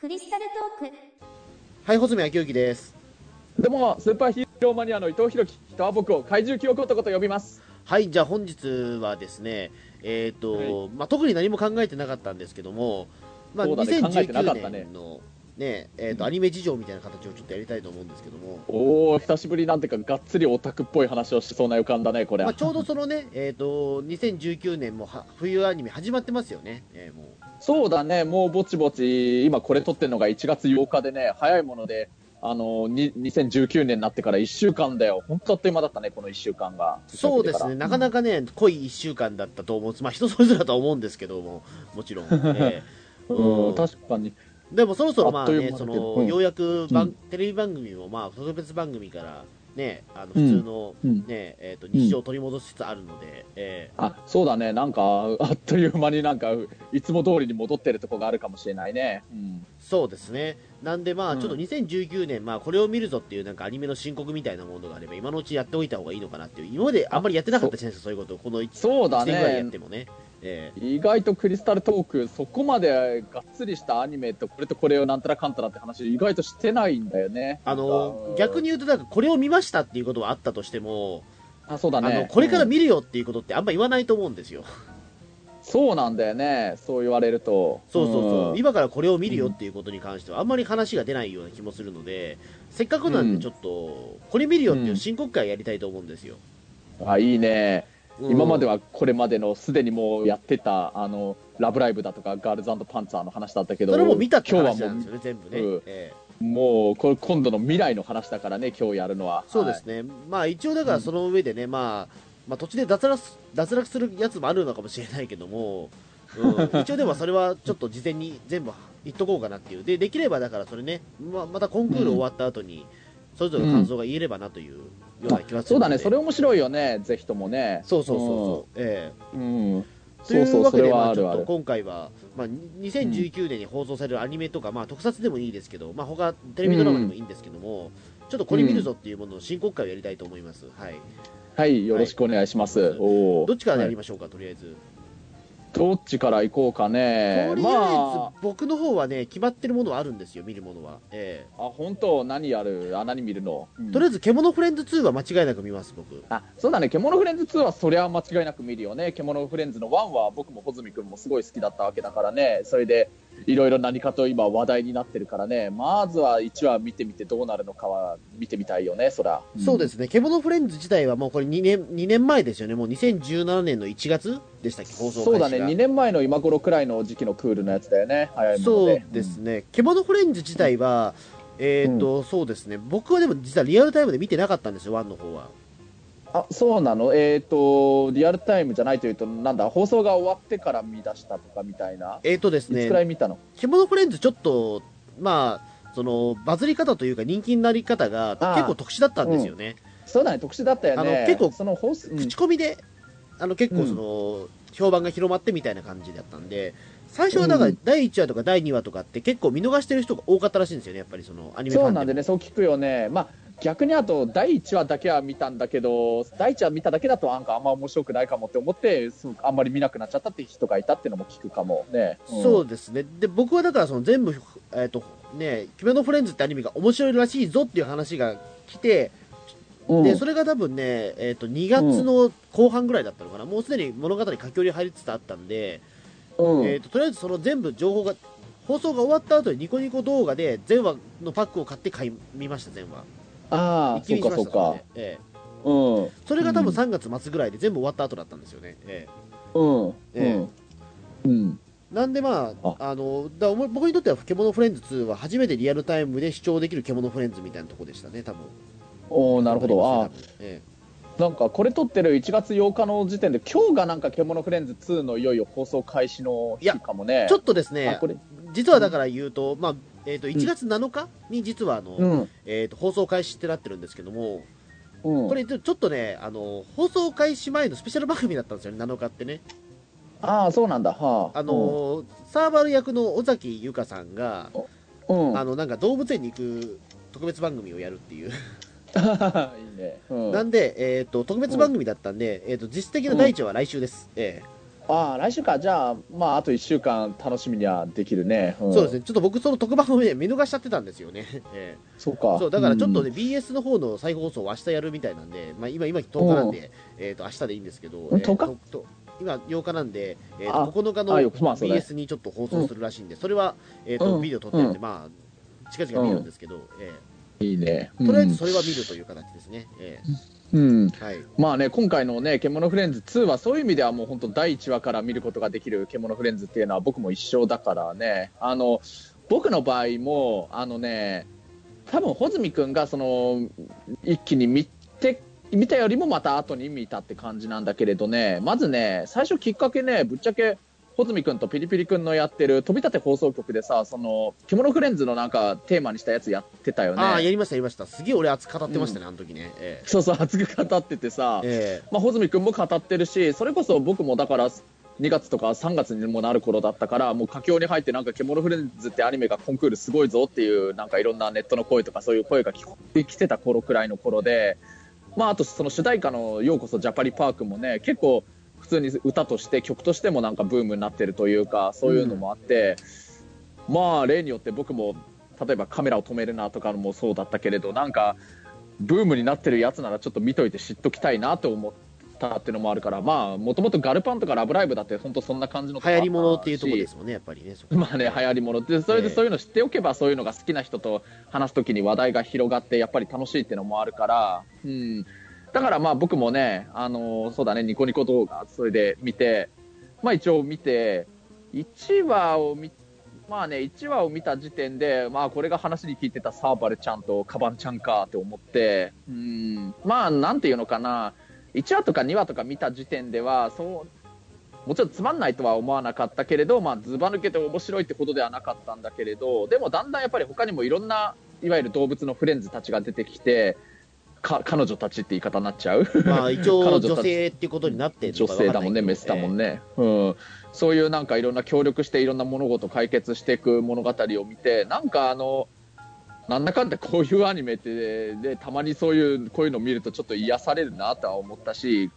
クリスタルトークはい、穂積昭之です。どうも、スーパーヒーローマニアの伊藤弘樹、人は僕を怪獣記憶男と呼びます。はい、じゃあ本日はですね、えっ、と、まあ、特に何も考えてなかったんですけども、まあ、ね考えてなかった2019ね年のね、えっ、と、うんアニメ事情みたいな形をちょっとやりたいと思うんですけども、おー、久しぶりなんていうか、がっつりオタクっぽい話をしそうな予感だね、これ。まあ、ちょうどそのね、えっ、と、2019年もは冬アニメ始まってますよね、えーもう。そうだね、もうぼちぼち、今これ撮ってるのが1月8日でね、早いもので、あの、に2019年になってから1週間だよ。本当あっという間だったね、この1週間が。そうですね、なかなかね、濃い1週間だったと思うんです。まあ、人それぞれだとは思うんですけども、もちろん。え ーうん、確かに。でもそろそろまあね、そ間だけどの、うんようやく番、うんテレビ番組もまあ特別番組からね、あの普通のうんね、えっ、と日常を取り戻しつつあるので、えあ、そうだね、なんか、あっという間になんか、いつも通りに戻ってるとこがあるかもしれないね。うん。ーそうですね。なんでまあうんちょっと2019年、まあこれを見るぞっていうなんかアニメの申告みたいなものがあれば、今のうちやっておいた方がいいのかなっていう、今まであんまりやってなかったじゃないですか、そういうことを、この1そうだ年ぐらいやっねて。もね。え意外とクリスタルトークそこまでがっつりしたアニメとこれとこれをなんたらかんたらって話意外としてないんだよね。ーあの逆に言うと、なんかこれを見ましたっていうことはあったとしても、あそうだね。あのこれからうん見るよっていうことってあんま言わないと思うんですよ。そうなんだよね。そう言われると。そうそうそう、ん。今からこれを見るよっていうことに関しては、あんまり話が出ないような気もするので、せっかくなんで、ちょっと、これ見るよっていう申告会やりたいと思うんですよ。あいいね、うん今まではこれまでのすでにもうやってたあのラブライブだとかガールズパンツァーの話だったけどそれも見たって今日はも話なんですよね、全部ね。うん。ええ。うもうこれ今度の未来の話だからね今日やるのは。そうですね、まあ一応だからその上でね、まあ、まあ途中で脱落す脱落するやつもあるのかもしれないけども、うん、一応でもそれはちょっと事前に全部言っとこうかなっていう、でできればだからそれね、ままたコンクール終わった後に、それぞれの感想が言えればなというような気がするそうだね。それ面白いよね。ぜひともね。そうそうそうそう、ええ。うん。とそういうわけで、そうそれまあ、ちょっと今回は、まあ、2019年に放送されるアニメとか、まあ、特撮でもいいですけど、まあ、他テレビドラマでもいいんですけども、ちょっとこれ見るぞっていうものの申告会をやりたいと思います。はい。はい、よろしくお願いします。どっちからやりはい。ましょうか、とりあえず。どっちから行こうかね。とりあえず、ま僕の方はね、決まってるものはあるんですよ、見るものは。えあ、あ、本当？何やる？あ、何見るの、えとりあえず、獣フレンズ2は間違いなく見ます、僕。あ、そうだね。獣フレンズ2はそりゃ間違いなく見るよね。獣フレンズの1は僕も穂積君もすごい好きだったわけだからね。それで、いろいろ何かと今話題になってるからね。まずは1話見てみてどうなるのかは見てみたいよね、そら。そうですね、獣フレンズ自体はもうこれ2年 ,2 年前ですよね、もう2017年の1月でしたっけ、放送開始がそうだね。2年前の今頃くらいの時期のクールのやつだよね。早いものそうで。ですね、獣フレンズ自体は、えーっと、そうですね、僕はでも実はリアルタイムで見てなかったんですよ、1の方は。あそうなの、えっ、と、リアルタイムじゃないというと、なんだ、放送が終わってから見出したとかみたいな、えーっとですいつくらいね、見たの？獣フレンズちょっそまあ、そのバズり方というか人気になり方が結構特殊だったんですよね。そうだね、特殊だったよね、あの結構そのうん。口コミで、あの結構その、評判が広まってみたいな感じだったんで、最初はだからうん第1話とか第2話とかって結構見逃してる人が多かったらしいんですよね、やっぱりそのアニメファンも。そうなんでね、そう聞くよね、まあ、逆にあと、第1話だけは見たんだけど、第1話見ただけだと、なんかあんま面白くないかもって思って、あんまり見なくなっちゃったって人がいたっていうのも聞くかもね。んそうですね。で、僕はだからその全部、えっ、と、ね、キメノフレンズってアニメが面白いらしいぞっていう話が来て、うんで、それが多分ね、えっ、と、2月の後半ぐらいだったのかな。もうすでに物語書き折り入りつつあったんで、うんえっ、と、とりあえずその全部情報が、放送が終わった後にニコニコ動画で全話のパックを買って買い見ました、全話。ああ、そうかそうか。ええうん。それが多分うん3月末ぐらいで全部終わった後だったんですよね。ええうん。えうん。うん。なんでまあ、あの、だ僕にとっては獣フレンズ2は初めてリアルタイムで視聴できる獣フレンズみたいなとこでしたね、多分。おーなるほど。ああ、えなんかこれ撮ってる1月8日の時点で今日がなんか獣フレンズ2のいよいよ放送開始の日かもねえちょっとですあねこ、れ実はだから言うと、まあ、えっ、と、1月7日に実はあの、うん。えっ、と、放送開始ってなってるんですけども、うん。これちょっとね、あの、放送開始前のスペシャル番組だったんですよね、7日ってね。ああそうなんだ。はあ。あの、サーバル役の尾崎由香さんが、うん。あの、なんか動物園に行く特別番組をやるっていう。いいね、うん。なんで、えっ、と、特別番組だったんで、えっ、と、実質的な第一話は来週です。ええああ、来週か。じゃあ、まあ、あと1週間楽しみにはできるね。ん。そうですね、ちょっと僕、その特番をね見逃しちゃってたんですよね。えそうか。えそうだからちょっとね、うん BS の方の再放送を明日やるみたいなんで、まあ、今、今10日なんで、えー、と明日でいいんですけど、んえー10日？とと今、8日なんで、えー、あと9日の BS にちょっと放送するらしいんで、それは、えーとうん。ビデオ撮ってるんで、まあ、近々見るんですけど、えいいね。ーとりあえずそれは見るという形ですね。えうん。うんーはいまあね、今回のね、獣フレンズ2はそういう意味ではもう本当第1話から見ることができる獣フレンズっていうのは僕も一緒だからね、あの、僕の場合も、あのね、多分穂積君がその、一気に見て、見たよりもまた後に見たって感じなんだけれどね、まずね、最初きっかけね、ぶっちゃけ、穂積君とピリピリ君のやってる飛び立て放送局でさ、その、獣フレンズのなんかテーマにしたやつやってたよね。ああ、やりました、やりました。すげえ俺熱く語ってましたね、あの時ね。えそうそう、熱く語っててさ、ええまあ、穂積君も語ってるし、それこそ僕もだから、2月とか3月にもなる頃だったから、もう佳境に入って、なんか、獣フレンズってアニメがコンクールすごいぞっていう、なんかいろんなネットの声とか、そういう声が聞こえてきてた頃くらいの頃で、まあ、あとその主題歌のようこそジャパリパークもね、結構、普通に歌として、曲としてもなんかブームになってるというか、そういうのもあって、まあ、例によって僕も、例えばカメラを止めるなとかもそうだったけれど、なんか、ブームになってるやつならちょっと見といて知っときたいなと思ったっていうのもあるから、まあ、もともとガルパンとかラブライブだって本当そんな感じの流行り物っていうところですもんね、やっぱりね。まあね、流行り物で、それでええそういうの知っておけば、そういうのが好きな人と話すときに話題が広がって、やっぱり楽しいっていうのもあるから、うん。だからまあ僕もね、あのそうだね、ニコニコ動画、それで見て、まあ一応見て、1話を見、まあね、1話を見た時点で、まあこれが話に聞いてたサーバルちゃんとカバンちゃんかって思って、うん。まあなんていうのかな、1話とか2話とか見た時点では、そう、もちろんつまんないとは思わなかったけれど、まあ、ずば抜けて面白いってことではなかったんだけれど、でもだんだんやっぱり他にもいろんな、いわゆる動物のフレンズたちが出てきて、か彼女たちって言い方になっちゃう？まあ 一応彼女性っていうことになってる女性だもんね、メスだもんね、うん、そういうなんかいろんな協力していろんな物事を解決していく物語を見て、なんかあの、なんだかんだこういうアニメって、でたまにそういう、こういうのを見るとちょっと癒されるなとは思ったし、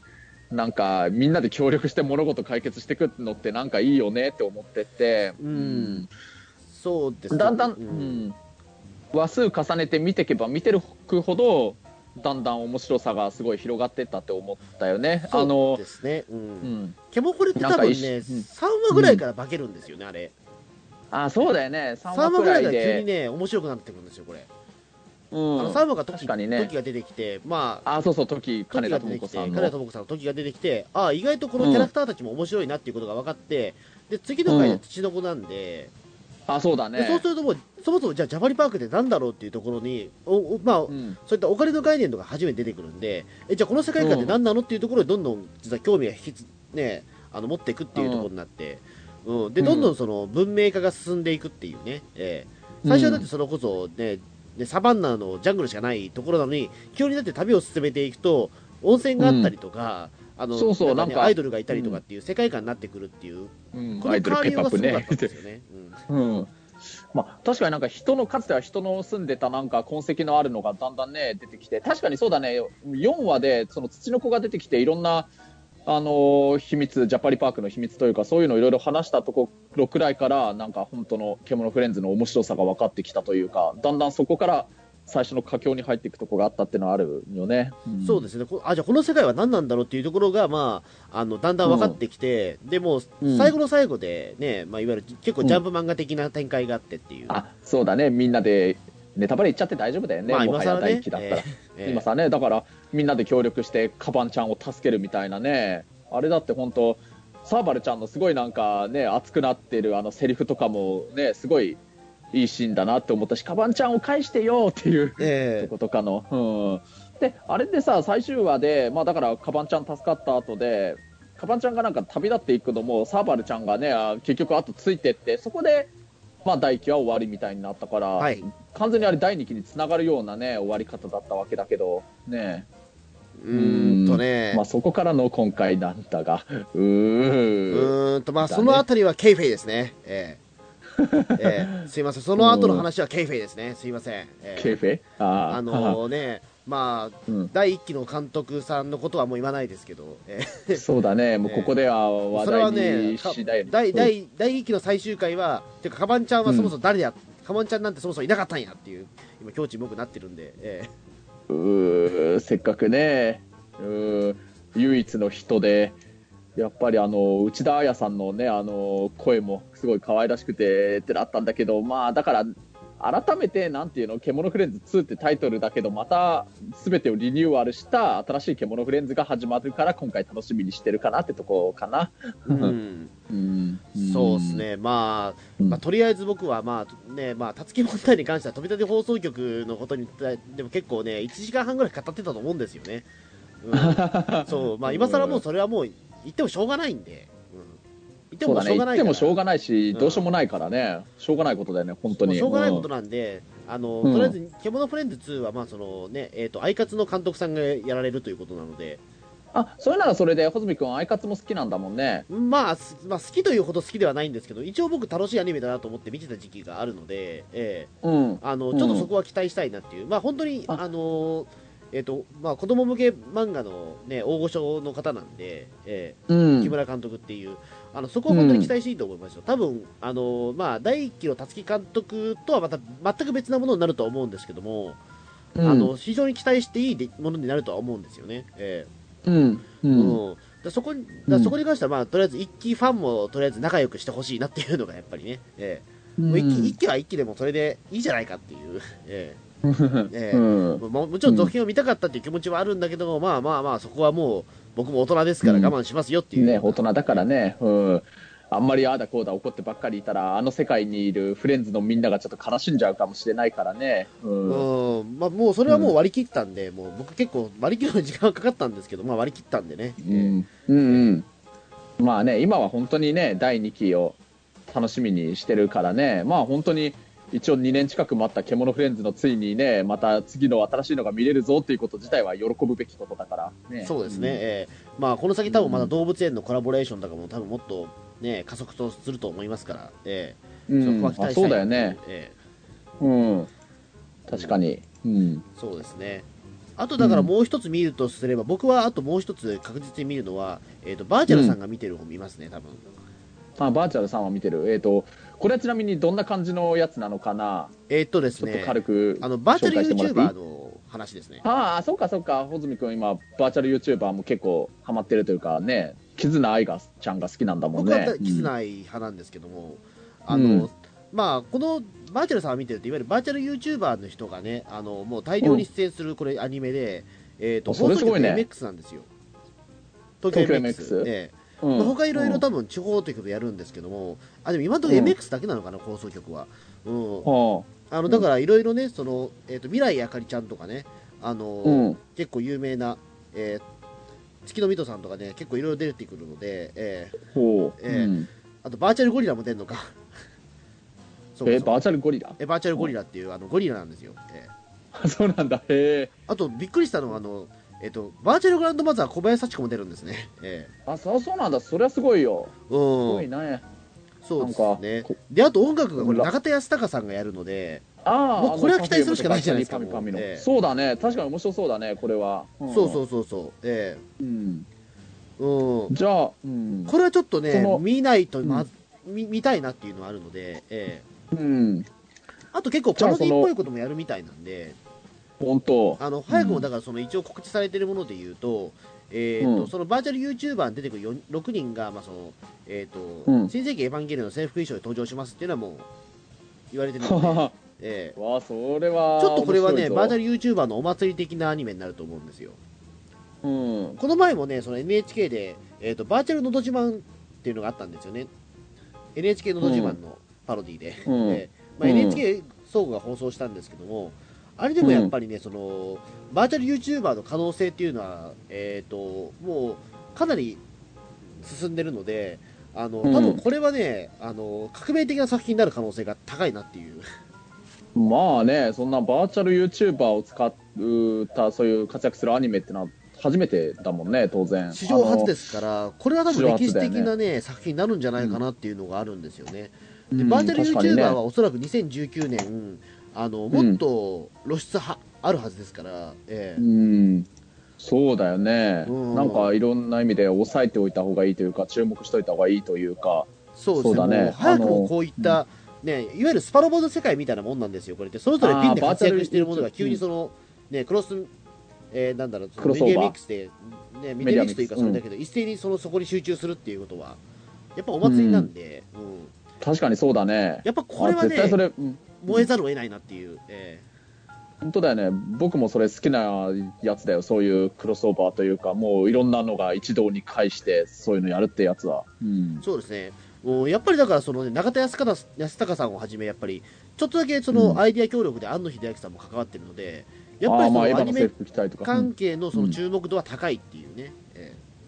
なんかみんなで協力して物事解決していくのってなんかいいよねって思ってて、うん。そうですねだんだん、ううん。ん、話数重ねて見ていけば見てるほど、だんだん面白さがすごい広がっていったって思ったよね。あそうのですね。うんうんケモフレって多分ね、一緒うん3話ぐらいから化けるんですよね、あれ。あそうだよね、3 3話ぐらいで。急にね、面白くなってくるんですよ、これ。うんあの3話が時ね時が出てきて、まあ、あそうそう、時、金田智子さんの。金田智子さんの時が出てきて、ああ、意外とこのキャラクターたちも面白いなっていうことが分かって、で、次の回で土の子なんで、あ、そうだね。でそうするともう、そもそもじゃあジャパリパークってなんだろうっていうところに、おおまあ、うん、そういったお金の概念とか初めて出てくるんで、えじゃあこの世界観って何なのっていうところでどんどん実は興味が引きつ、ね、あの持っていくっていうところになって、うん、でうん。どんどんその文明化が進んでいくっていうね、えー最初はだってそれこそね、ねサバンナのジャングルしかないところなのに、急にだって旅を進めていくと、温泉があったりとか、あのそうそうなんかねアイドルがいたりとかっていう世界観になってくるっていう、うん。このアイドルペ変わりようがすごかですよね。うん。うんまあ、確かになんか人のかつては人の住んでたなんか痕跡のあるのがだんだんね出てきて確かにそうだね。4話でその土の子が出てきていろんなあの秘密ジャパリパークの秘密というかそういうのをいろいろ話したところくらいからなんか本当の獣フレンズの面白さが分かってきたというかだんだんそこから最初の佳境に入っていくところがあったっていうのはあるよね。ん。そうですね、こあじゃあこの世界は何なんだろうっていうところが、まあ、あのだんだん分かってきて、でもうん。最後の最後で、ねまあ、いわゆる結構ジャンプ漫画的な展開があってっていう、あそうだね。みんなでネタバレ言っちゃって大丈夫だよね、まあ、今更ね。第一期だったら。ええ。今さね、だからみんなで協力してカバンちゃんを助けるみたいなね、あれだって本当、サーバルちゃんのすごいなんかね、熱くなってるあのセリフとかもね、すごいいいシーンだなって思ったし、カバンちゃんを返してよっていうえとことかの。うん、で、あれでさ、最終話で、まあだからカバンちゃん助かった後で、カバンちゃんがなんか旅立っていくのも、サーバルちゃんがね、あ結局後ついてって、そこで、まあ第1期は終わりみたいになったから、はい。完全にあれ第2期につながるようなね、終わり方だったわけだけど、ね。うーんとね、まあそこからの今回なんだが、ううー。ーんと、まあ、そのあたりはケーフェイですね、ええええすいません、その後の話はケーフェイですね、すいません。ええケーフェイあー。あのね、まあ、うん。第1期の監督さんのことはもう言わないですけど、えー。そうだね、もうここでは話それは題ねに、しない第第第1期の最終回は、てか、カバンちゃんはそもそも誰や、カバンちゃんなんてそもそもいなかったんやっていう、今、境地もくなってるんで、えうーせっかくね、うー唯一の人で、やっぱりあの内田彩さんのね、あの声もすごい可愛らしくてってなったんだけど、まあだから、改めて、なんていうの、獣フレンズ2ってタイトルだけど、また全てをリニューアルした新しい獣フレンズが始まるから、今回楽しみにしてるかなってとこかな。ーうんうんそうです。ね、まあ、うんまあ、とりあえず僕は、まあね、まあ、たつき問題に関しては、飛び立て放送局のことにでも結構ね、1時間半ぐらい語ってたと思うんですよね。うん、そう、まあ、今更もうそれはもう言ってもしょうがないんで、うん、言ってもしょうがないから。もしょうがないし、うん。どうしようもないからね、しょうがないことだよね、本当に。しょうがないことなんで、あのうん。とりあえず、獣フレンズ2は、まあそのねえー、とアイカツの監督さんがやられるということなので、あ、それならそれで、穂積君、アイカツも好きなんだもんね。まあ、すまあ、好きというほど好きではないんですけど、一応僕、楽しいアニメだなと思って見てた時期があるので、えうん。ーあのうんちょっとそこは期待したいなっていう、まあ本当に、あ。あのえーとまあ、子供向け漫画の、ね、大御所の方なんで、えうーん。木村監督っていう、あのそこは本当に期待していいと思いますよ、多分あのまあ第1期の辰木監督とはまた全く別なものになるとは思うんですけども、うん。あの非常に期待していいでものになるとは思うんですよね。えうん。うーん。うん。だそこにだそこに関しては、まあ、とりあえず1期ファンもとりあえず仲良くしてほしいなっていうのがやっぱりね、えーもう 1, 期一期は1期でもそれでいいじゃないかっていう、えー えーうん。ももちろん続編を見たかったっていう気持ちはあるんだけども、まあまあまあ、そこはもう僕も大人ですからうん我慢しますよっていう、ね、大人だからね。うん。あんまりああだこうだ怒ってばっかりいたら、あの世界にいるフレンズのみんながちょっと悲しんじゃうかもしれないからね。うん。うんまあ、もうそれはもう割り切ったんで、もう僕結構割り切るのに時間がかかったんですけど、まあ、割り切ったんでね、うん。うんうん。まあね、今は本当にね、第2期を楽しみにしてるからね、まあ本当に一応2年近く待った獣フレンズのついにね、また次の新しいのが見れるぞっていうこと自体は喜ぶべきことだから、ね。そうですね、えーまあ、この先、多分まだ動物園のコラボレーションとかも多分もっと、ね、加速とすると思いますから、えうん。ーそこは期あ待したいそうだよね。えうん。確かに。うん。ーそうですね。あとだからもう一つ見るとすれば、僕はあともう一つ確実に見るのは、えー、とバーチャルさんが見てる方見ますね、多分あ、バーチャルさんは見てる。えっ、と、これはちなみにどんな感じのやつなのかな？えーっとですちょっとね、軽くあのバーチャル YouTuber の話ですね。ああ、そうかそうか、穂積君、今、バーチャル YouTuber も結構ハマってるというかね、キズナアイがちゃんが好きなんだもんね。僕はキズナイ派なんですけども、あの、うんまあ、このバーチャルさんが見てると、いわゆるバーチャル YouTuber の人がね、あのもう大量に出演するこれアニメで、えー、とあそれすごいねですよ。東京 MX。東京 MX ええうんまあ他いろいろうん多分地方ということやるんですけども、あでも今のところうん MX だけなのかな、放送局は。うん、はあのだからいろいろね、そのえー、と未来あかりちゃんとかね、あの。結構有名な、えー月のミトさんとかね、結構いろいろ出てくるので、えーほう。ええうんあとバーチャルゴリラも出るのか。そうそうえバーチャルゴリラ？えバーチャルゴリラっていうあのゴリラなんですよ。えーそうなんだ。へえ。あとびっくりしたのはあの、えっとバーチャルグランドマザー小林幸子も出るんですね。えあ、そうそうなんだ。そりゃすごいよ。ーすごいうん、ね。そうですね。であと音楽がこれら中田康隆さんがやるので、ああ、もうこれは期待するしかないじゃないですかパミパミのええそうだね。確かに面白そうだね、これは。んそうそうそうそう。えうん。ーうん、じゃあ、うん。これはちょっとそねの見ないとまず、見見たいなっていうのはあるので、えうん。ーあと結構パロディっぽいこともやるみたいなんで。本当。あの早くもだからその一応告知されているもので言うと,、えーとうん。そのバーチャル YouTuber に出てくるよん6人が、まあそのえーとうん。新世紀エヴァンゲリオンの制服衣装で登場しますっていうのはもう言われてるので、わえあ、それは。ーちょっとこれはねバーチャル。ル YouTuber のお祭り的なアニメになると思うんですよ。うん。この前もねその NHK で、えー、とバーチャルのど自慢っていうのがあったんですよね。NHK のど自慢のパロディで、うん。えーまあ、うん。NHK 総合が放送したんですけども、あれでもやっぱりね、そのバーチャル YouTuber の可能性っていうのは、えー、ともうかなり進んでるので、あのうん多分これはね、あの革命的な作品になる可能性が高いなっていう、まあね、そんなバーチャル YouTuber を使った、そういう活躍するアニメってのは初めてだもんね、当然。史上初ですから、これは多分歴史的な、ね作品になるんじゃないかなっていうのがあるんですよね。うんでバーチャル YouTuber ねはおそらく2019年、あのもっと露出は、あるはずですから、ええ。うん。そうだよね、うん。なんかいろんな意味で抑えておいた方がいいというか注目しておいた方がいいというか。そうですね。早くもこういった、ね、いわゆるスパロボの世界みたいなもんなんですよ、これって、それぞれピンで活躍しているものが急にその、ね、クロス、えーなんだろう、そのクロスオーバー。メディアミックスで、ね、メディアミックスというか、それだけど、一斉にそのそこに集中するっていうことは、やっぱお祭りなんで、うん。確かにそうだね。やっぱこれはねあ絶対そ、れ、うん燃えざるを得ないなっていう、え本当だよね。僕もそれ好きなやつだよ。そういうクロスオーバーというかもういろんなのが一堂に会してそういうのやるってやつは、うん。ーそうですね、もうやっぱりだから、そのね、永田康隆さんをはじめ、やっぱり、ちょっとだけそうのん。アイディア協力で安野秀明さんも関わってるので、やっぱりそのアニメ関係のその注目度は高いっていうね。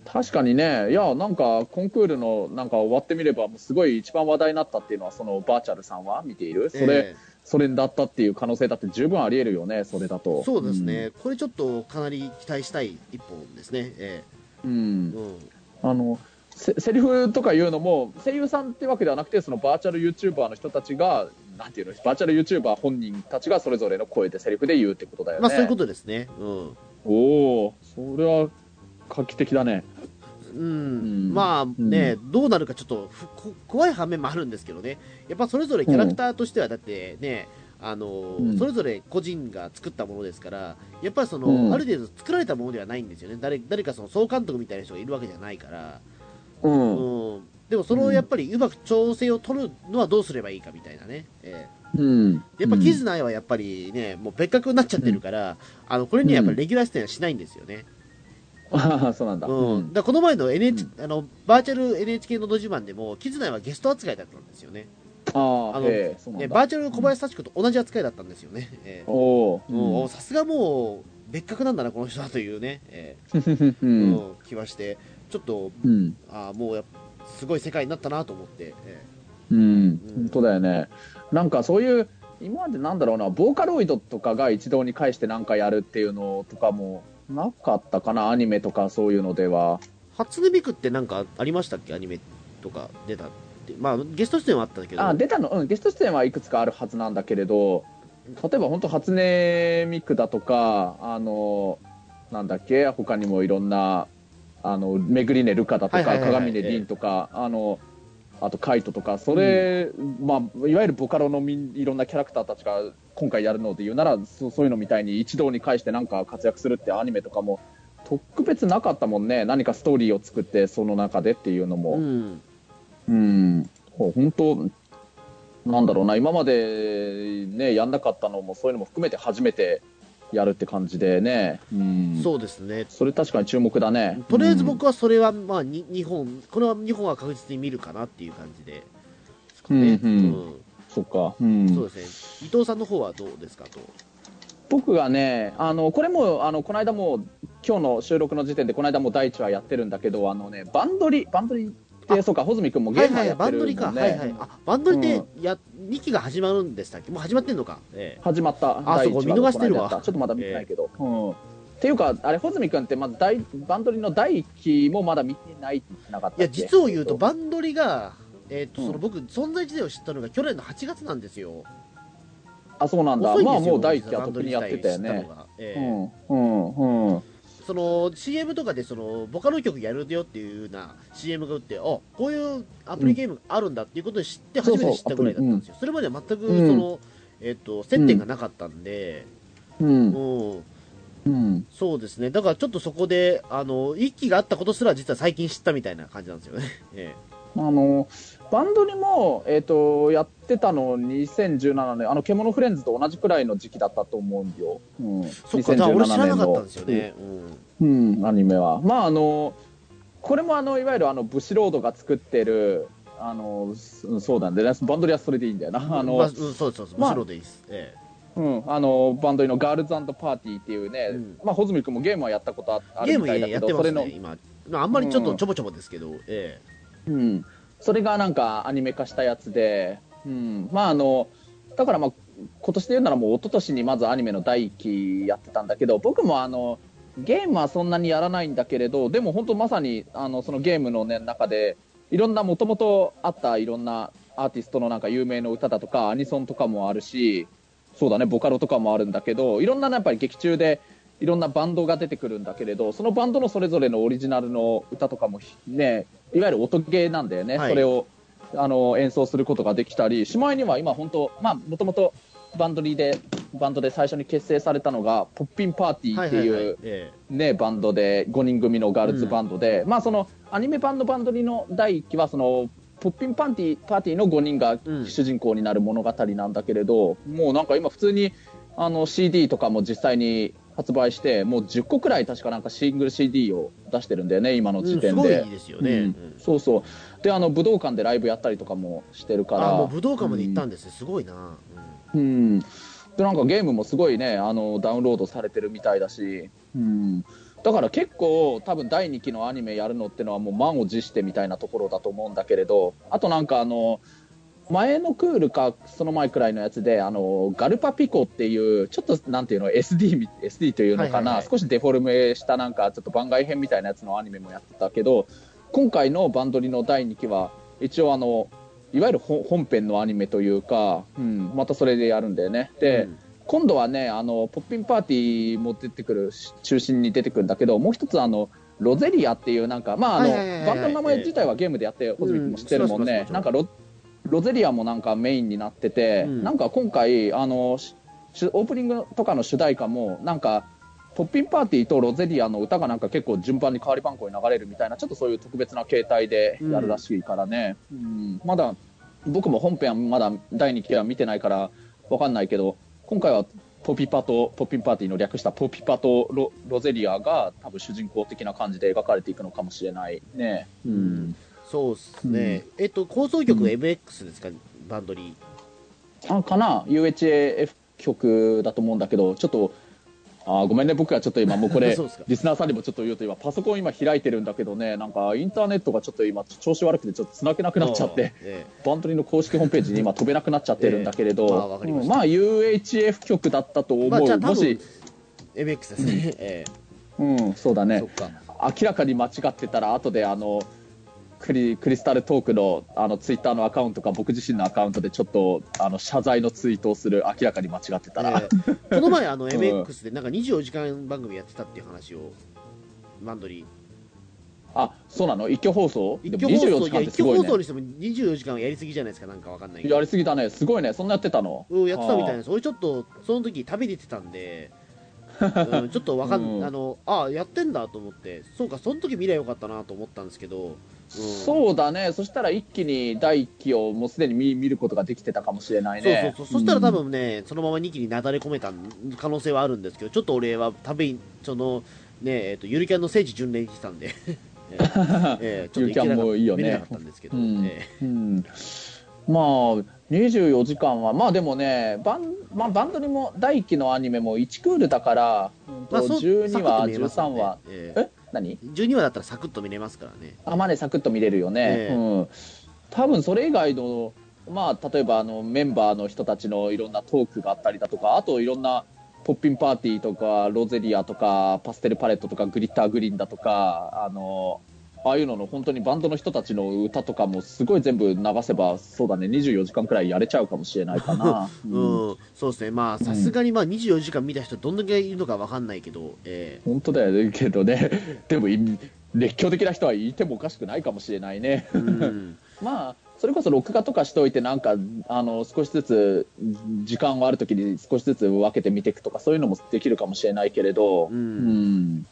え確かにね。いやなんかコンクールのなんか終わってみればもうすごい一番話題になったっていうのはそのバーチャルさんは見ている？それ、えそれだったっていう可能性だって十分あり得るよねそれだと。そうですね、これちょっとかなり期待したい一本ですね。えうん、え。うん。うん。あのせセリフとかいうのも声優さんってわけではなくてそのバーチャル YouTuber の人たちがなんていうのバーチャル YouTuber 本人たちがそれぞれの声でセリフで言うってことだよね。まあそういうことですね。うん。おおそれは画期的だね。うん。ん。まあね、どうなるかちょっと怖い反面もあるんですけどね、やっぱそれぞれキャラクターとしては、だってね、あのうん。それぞれ個人が作ったものですから、やっぱりその、うん。ある程度作られたものではないんですよね、誰誰かその総監督みたいな人がいるわけじゃないから、うん。うん、でもそのやっぱりうまく調整を取るのはどうすればいいかみたいなね。ええ。うん。やっぱキズナイはやっぱりね、もう別格になっちゃってるから、あのこれにはやっぱりレギュラー出演はしないんですよね。ああ そうなんだ、うん、だこの前の NH、あのバーチャル NHK のど自慢でも、キズナイはゲスト扱いだったんですよね。あああのねバーチャル小林幸子と同じ扱いだったんですよね。えおおー。もうさすがもう別格なんだな、この人はというね、えうーん。うん。気はして、ちょっとうん。あーもうやすごい世界になったなと思って、えうん、本当だよね。なんかそういう、今までなんだろうな、ボーカロイドとかが一堂に会してなんかやるっていうのとかもなかったかな、アニメとかそういうのでは。ー初音ミクってなんかありましたっけ、アニメとか出たって、まあゲスト出演はあったけど、あ、出たの、うん、ゲスト出演はいくつかあるはずなんだけれど、例えば本当初音ミクだとか、あの、なんだっけ、他にもいろんな、あの、めぐりねルカだとか、鏡ね凛とか、あの、あとカイトとか、それ、まあ、いわゆるボカロのみんいろんなキャラクターたちが今回やるので言うなら、そそういうのみたいに一堂に会してなんか活躍するってアニメとかも、特別なかったもんね。何かストーリーを作って、その中でっていうのも。うん、うん、ほ本当、なんだろうな、今までね、やんなかったのも、そういうのも含めて初めてやるって感じでね、うん、そうですね、それ確かに注目だね。とりあえず僕はそれは、まあ、に日本、これは日本は確実に見るかなっていう感じで、うんうん。うん。そっか、うん、そうですね、伊藤さんの方はどうですかと。僕がね、あのこれもあのこの間も今日の収録の時点でこの間もう第一話やってるんだけど、あのねバンドリバンドリってそうか穂積君もゲはいはい、ームはやってバンドリか。はいはい、あバンドリってや、2期が始まるんでしたっけ、もう始まってんのか、え始まった。あそう見逃してるわ。ちょっとまだ見てないけど、うん。っていうかあれ穂積君ってまだ第バンドリの第一期もまだ見てないなかったいや、実を言うと、バンドリが、えっとうん。その僕、存在自体を知ったのが去年の8月なんですよ。あそうなんだ。まあもう第一期は特にやってたよね。うえ。ん。うん。うんその CM とかでそのボカロ曲やるよっていうような CM が打ってあこういうアプリゲームがあるんだっていうことを知って初めて知ったぐらいだったんですよ、それまでは全くその、えっと接点がなかったんで、うん。うん。うん。そうですね。だからちょっとそこであの一期があったことすら実は最近知ったみたいな感じなんですよね、えあのバンドにも、えー、とやってたの2017年。あの獣フレンズと同じくらいの時期だったと思うんよ、うん、えそっかじゃあ俺知らなかったんですよのね、うん。うん、アニメは。まあ、あの、これもあの、いわゆるあの、ブシロードが作ってる、あの、すそうなんでね、バンドリはそれでいいんだよな。あの、まあうん、そうそうです、まあ後ろでいいです、えうん、あの、バンドリのガールズパーティーっていうね、うん。まあ、穂積君もゲームはやったことあるみたいだけど、やってますそれのね、、今、まああんまりちょっとちょぼちょぼですけど、え。うん、それがなんかアニメ化したやつで、うん、まああの、だからまあ、今年で言うならもう一昨年にまずアニメの第一期やってたんだけど、僕もあの、ゲームはそんなにやらないんだけれど、でも本当まさにあのそのゲームの、ね、中で、いろんなもともとあったいろんなアーティストのなんか有名な歌だとか、アニソンとかもあるし、そうだね、ボカロとかもあるんだけど、いろんなやっぱり劇中で、いろんなバンドが出てくるんだけれど、そのバンドのそれぞれのオリジナルの歌とかもね、いわゆる音ゲーなんだよね、はい。それをあの演奏することができたり、しまいには今、本当、まあ、もともとバンドリーで、バンドで最初に結成されたのが、ポッピンパーティーっていう、ね、バンドで5人組のガールズバンドで、まあそのアニメ版のバンドリの第1期はそのポッピンパンティパーティーの5人がうん。主人公になる物語なんだけれど、もうなんか今普通にあの CD とかも実際に発売してもう10個くらい確かなんかシングル CD を出してるんだよね今のうんすご時点で、いですよね、うん。うん。そうそうであの武道館でライブやったりとかもしてるから。あもう武道館まで行ったんですね、すごいな、うん。うん、でなんかゲームもすごいねあのダウンロードされてるみたいだし、うん、だから結構多分第2期のアニメやるのってのはもう満を持してみたいなところだと思うんだけれど。あとなんかあの前のクールかその前くらいのやつであのガルパピコっていうちょっとなんていうの SD, み SD というのかな、少しデフォルメしたなんかちょっと番外編みたいなやつのアニメもやってたけど今回のバンドリの第2期は一応あのいわゆる本本編のアニメというか、うん、またそれでやるんだよね。で、うん。今度はねあのポッピンパーティーも出てくるし中心に出てくるんだけどもう一つあのロゼリアっていうなんかまああのバンドの名前自体はゲームでやってホズミ君も知ってるもんうん。ねなんかロロゼリアもなんかメインになってて、うん。なんか今回あのオープニングとかの主題歌もなんかポッピンパーティーとロゼリアの歌がなんか結構順番に代わり番号に流れるみたいなちょっとそういう特別な形態でやるらしいからね、うん。まだ僕も本編はまだ第2期は見てないからわかんないけど今回はポピパとポッピンパーティーの略したポピパとロロゼリアが多分主人公的な感じで描かれていくのかもしれないね。うん。そうっすね、えっと構想曲 MX ですか、バンドリー。あかな。UHAF 曲だと思うんだけどちょっとあーごめんね。僕はちょっと今もうこれ リスナーさんにもちょっと言うと今パソコン今開いてるんだけどねなんかインターネットがちょっと今調子悪くてちょっと繋げなくなっちゃってえバンドリの公式ホームページに今飛べなくなっちゃってるんだけれど、ええ。まあまあ UHF 曲だったと思う、まあもし、え MX ですね、えうん、そうだね。明らかに間違ってたら後であのクリクリスタルトークのあのツイッターのアカウントか僕自身のアカウントでちょっとあの謝罪のツイートをする明らかに間違ってたら、ええ。この前あの MX でなんか24時間番組やってたっていう話をバンドリー。あそうなの？一挙放送？一でも24挙放送いや時間って一すごいね挙放送にしても24時間はやりすぎじゃないですかなんかわかんないけど。やりすぎだね。すごいね。そんなやってたの？うんやってたみたいな。です俺ちょっとその時旅出てたんで、うん、ちょっとわかん、うん。あのあやってんだと思って。そうかその時見りゃよかったなと思ったんですけど、そうだね。そしたら一気に第一期をもうすでに見見ることができてたかもしれないそうねそうそう。そしたら多分ね、そのまま2期になだれ込めた可能性はあるんですけどちょっと俺は旅にそのねえっとゆるキャンの聖地巡礼に来てたんで。えーえーちょっと行けなかゆるキャンもいいよね。見れなかったんですけど、うん。えうん。まあ24時間はまあでもねバン,、まあ、バンドにも第1期のアニメも1クールだから、まあそう12サクッ話と見えます13もんね。話。えーえ？何？12話だったらサクッと見れますからね。あまあねサクッと見れるよね、ええ。うん、多分それ以外のまあ例えばあのメンバーの人たちのいろんなトークがあったりだとかあといろんなポッピンパーティーとかロゼリアとかパステルパレットとかグリッターグリーンだとかあのああいうのの本当にバンドの人たちの歌とかもすごい全部流せばそうだね。24時間くらいやれちゃうかもしれないかな、うん、うん。そうですね。まあさすがにまあ24時間見た人どんだけいるのかわかんないけど、え本当だよね。けどね。でもい熱狂的な人はいてもおかしくないかもしれないね。ーうん。まあそれこそ録画とかしておいてなんかあの少しずつ時間がある時に少しずつ分けて見ていくとかそういうのもできるかもしれないけれど、うん。ん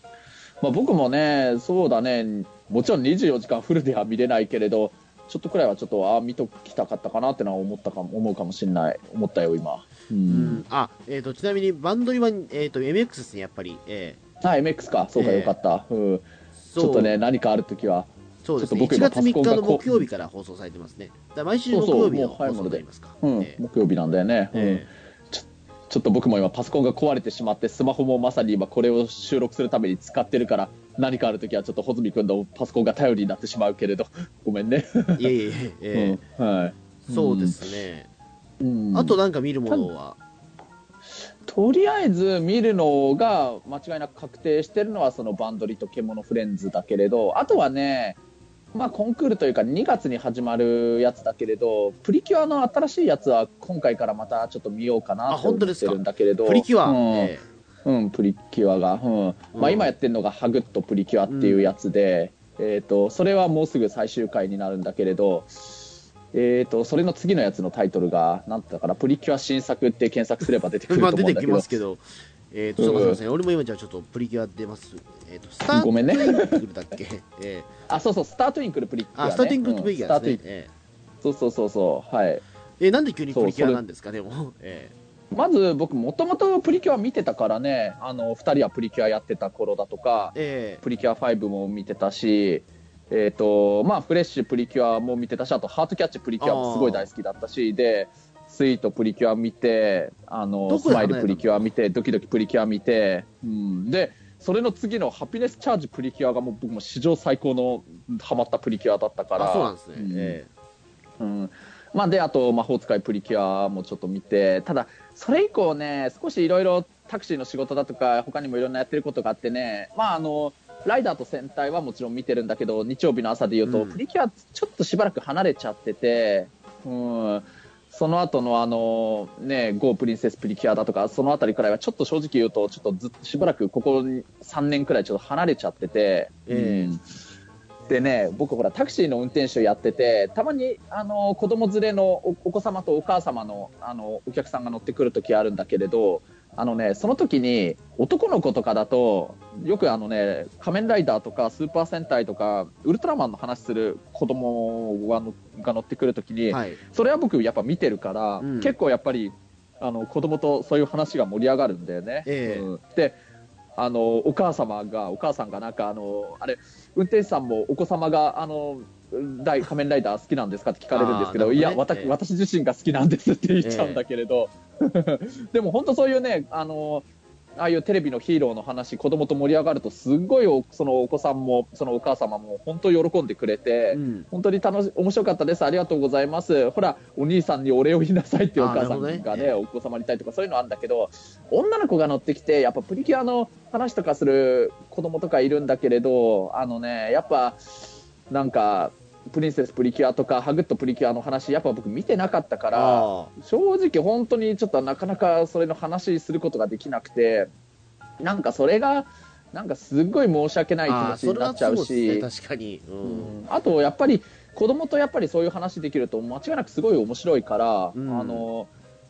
まあ、僕もねそうだね。もちろん24時間フルでは見れないけれどちょっとくらいはちょっとああ見ときたかったかなってのは思ったかも思うかもしれない。思ったよ今、うん。うん。あ、えー、とちなみにバンドリは、えー、と MX ですねやっぱり、えあ MX か。そうかええよかった、うん、ーちょっとね何かある時はそうですね。1ちょっと僕今月3日の木曜日から放送されてますね。だ毎週木そうそう曜日の放送になりますか。うん、えー。木曜日なんだよね、うん。えちょっと僕も今パソコンが壊れてしまってスマホもまさに今これを収録するために使ってるから何かある時はちょっと穂積君のパソコンが頼りになってしまうけれど ごめんね、ーいえいえいえ。えうん。はい。ーそうですね、うん。あとなんか見るものは、とりあえず見るのが間違いなく確定してるのはそのバンドリと獣フレンズだけれどあとはねまあ、コンクールというか2月に始まるやつだけれどプリキュアの新しいやつは今回からまたちょっと見ようかなあと思ってるんだけれど。プリキュア、うん。えうん、プリキュアが、うん。うん。まあ、今やってるのが「ハグッとプリキュア」っていうやつで、えー、とそれはもうすぐ最終回になるんだけれど、えー、とそれの次のやつのタイトルがなんだから「プリキュア新作」って検索すれば出てくえると思うんだけど。ますけど、えー、と、すみません、俺も今じゃあちょっとプリキュア出ます。えー、と、スタートインクルだっけ、えあそうそうスタートインクルプリキュア、ー、ね、あ、スタートインクルプリキュアですね。うんスターそうそうそうそうはい。ーえーなんで急にプリキュアなんですか、でも。えまず僕もともとプリキュア見てたからねあの2人はプリキュアやってた頃だとかー、えプリキュア5も見てたし、えーとまあ、フレッシュプリキュアも見てたしあとハートキャッチプリキュアもすごい大好きだったしでスイートプリキュア見てあのスマイルプリキュア見てドキドキプリキュア見て、うん、でそれの次のハピネスチャージプリキュアがもう僕も史上最高のハマったプリキュアだったかー、ら。あ、そうなんですね。うん。えうん。まあ、であと魔法使いプリキュアもちょっと見てただそれ以降ね少しいろいろタクシーの仕事だとか他にもいろんなやってることがあってねまああのライダーと戦隊はもちろん見てるんだけど日曜日の朝で言うと、うん。プリキュアちょっとしばらく離れちゃってて、うん、その後のあのね GO プリンセスプリキュアだとかそのあたりくらいはちょっと正直言うとちょっとずしばらくここ3年くらいちょっと離れちゃってて、ええ。うん。でね僕ほらタクシーの運転手やっててたまにあの子供連れのおお子様とお母様のあのお客さんが乗ってくる時あるんだけれどあのねその時に男の子とかだとよくあのね仮面ライダーとかスーパー戦隊とかウルトラマンの話する子供がのが乗ってくる時に、ーはい。それは僕やっぱ見てるから、うん結構やっぱりあの子供とそういう話が盛り上がるんだよね。ええうんであのお母様がお母さんがなんかあのあれ運転手さんもお子様があの大仮面ライダー好きなんですかって聞かれるんですけどどねいや私,、ええ私自身が好きなんですって言っちゃうんだけれど、でも本当そういうねあのああいうテレビのヒーローの話子供と盛り上がるとすっごいおそのお子さんもそのお母様も本当喜んでくれて、うん。本当に楽し面白かったです、ありがとうございます、ほら、お兄さんにお礼を言いなさいってお母さんがねね。お子様に対とかそういうのあるんだけど、女の子が乗ってきて、やっぱプリキュアの話とかする子供とかいるんだけれど、あのね、やっぱ、なんか、プリンセスプリキュアとか、ハグッとプリキュアの話、やっぱ僕見てなかったから、あ正直本当にちょっとなかなかそれの話することができなくて、なんかそれが、なんかすっごい申し訳ない気持ちになっちゃうし。ね、確かに。うん。うんあとやっぱり子供とやっぱりそういう話できると間違いなくすごい面白いから、うんあの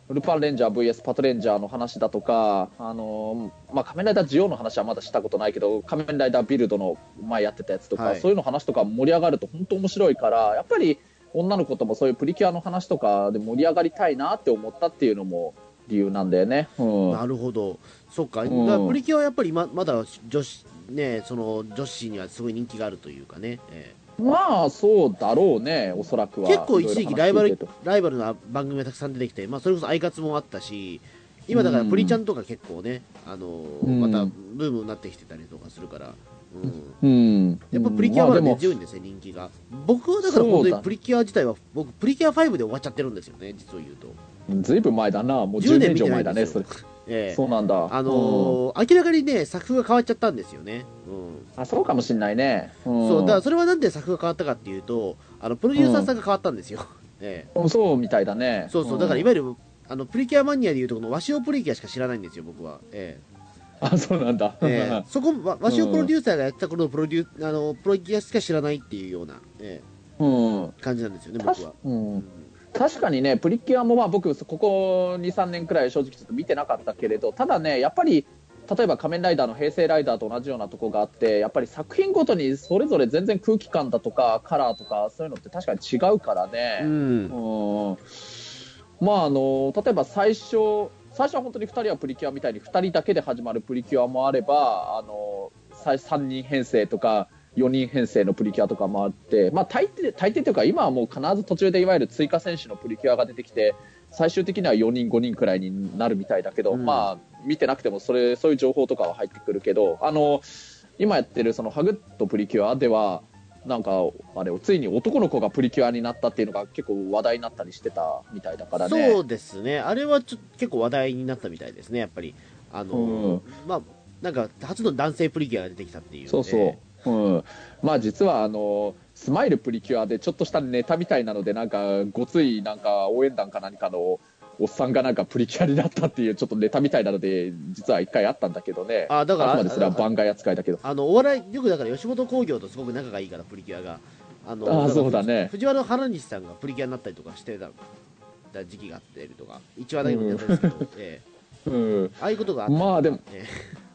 ルパンレンジャー VS パトレンジャーの話だとか、あのまあ、仮面ライダージオの話はまだしたことないけど仮面ライダービルドの前やってたやつとか、はいそういうの話とか盛り上がると本当面白いからやっぱり女の子ともそういうプリキュアの話とかで盛り上がりたいなって思ったっていうのも理由なんだよね。うんなるほど。そっか。だうんからプリキュアはやっぱりままだ女子、ね、その女子にはすごい人気があるというかね。えまあそうだろうね、おそらくは。ー結構一時期ライバルライバルな番組がたくさん出てきて、まあ、それこそアイカツもあったし、今だからプリちゃんとか結構ね、あのまたブームになってきてたりとかするから、うん、うん、やっぱプリキュアはね、まあでも強いんですね、人気が。僕はだから本当にプリキュア自体は、僕、プリキュア5で終わっちゃってるんですよね、実を言うと。ずいぶん前だな、もう10 10年以上前だね、それ。ええそうなんだ。あのー明らかにね、作風が変わっちゃったんですよね。うんうんあ、そうかもしんないね。うん、そうだからそれはなんで作風が変わったかっていうと、あのプロデューサーさんが変わったんですよ。ええうんそうみたいだね。そうそう、だからい今わゆるあのプリキュアマニアでいうとこのワシオプリキュアしか知らないんですよ、僕は。えあ、そうなんだ。えええそこ、わワシオプロデューサーがやってた頃のプロデューあのプロキュアしか知らないっていうような、えうん。え感じなんですよね、僕は。うん確かにね、プリキュアもまあ僕、ここ2、3年くらい正直ちょっと見てなかったけれど、ただね、やっぱり、例えば仮面ライダーの平成ライダーと同じようなとこがあって、やっぱり作品ごとにそれぞれ全然空気感だとか、カラーとか、そういうのって確かに違うからね。うんうんまああの例えば最初最初は本当に2人はプリキュアみたいに2人だけで始まるプリキュアもあればあのさ3人編成とか4人編成のプリキュアとかもあって、まあ、大抵大抵というか今はもう必ず途中でいわゆる追加選手のプリキュアが出てきて最終的には4人5人くらいになるみたいだけど、うん。まあ見てなくてもそれそういう情報とかは入ってくるけどあの今やってるそのハグッとプリキュアではなんかあれついに男の子がプリキュアになったっていうのが結構話題になったりしてたみたいだからね。そうですね、あれはちょ結構話題になったみたいですね、やっぱり。あのうん。まあ、なんか初の男性プリキュアが出てきたっていうそうそう、うん、まあ実はあのスマイルプリキュアでちょっとしたネタみたいなのでなんかごついなんか応援団か何かのおっさんがなんかプリキュアになったっていうちょっとネタみたいなので実は一回あったんだけどね。あだからあくまでそれは番外扱いだけど。あのお笑いよくだから吉本興業とすごく仲がいいからプリキュアがあのあそうだね。藤原原西さんがプリキュアになったりとかしてたた時期があったりとか1話だけもやったんですけど、ええ。うん。ああいうことがあったまあでもえ。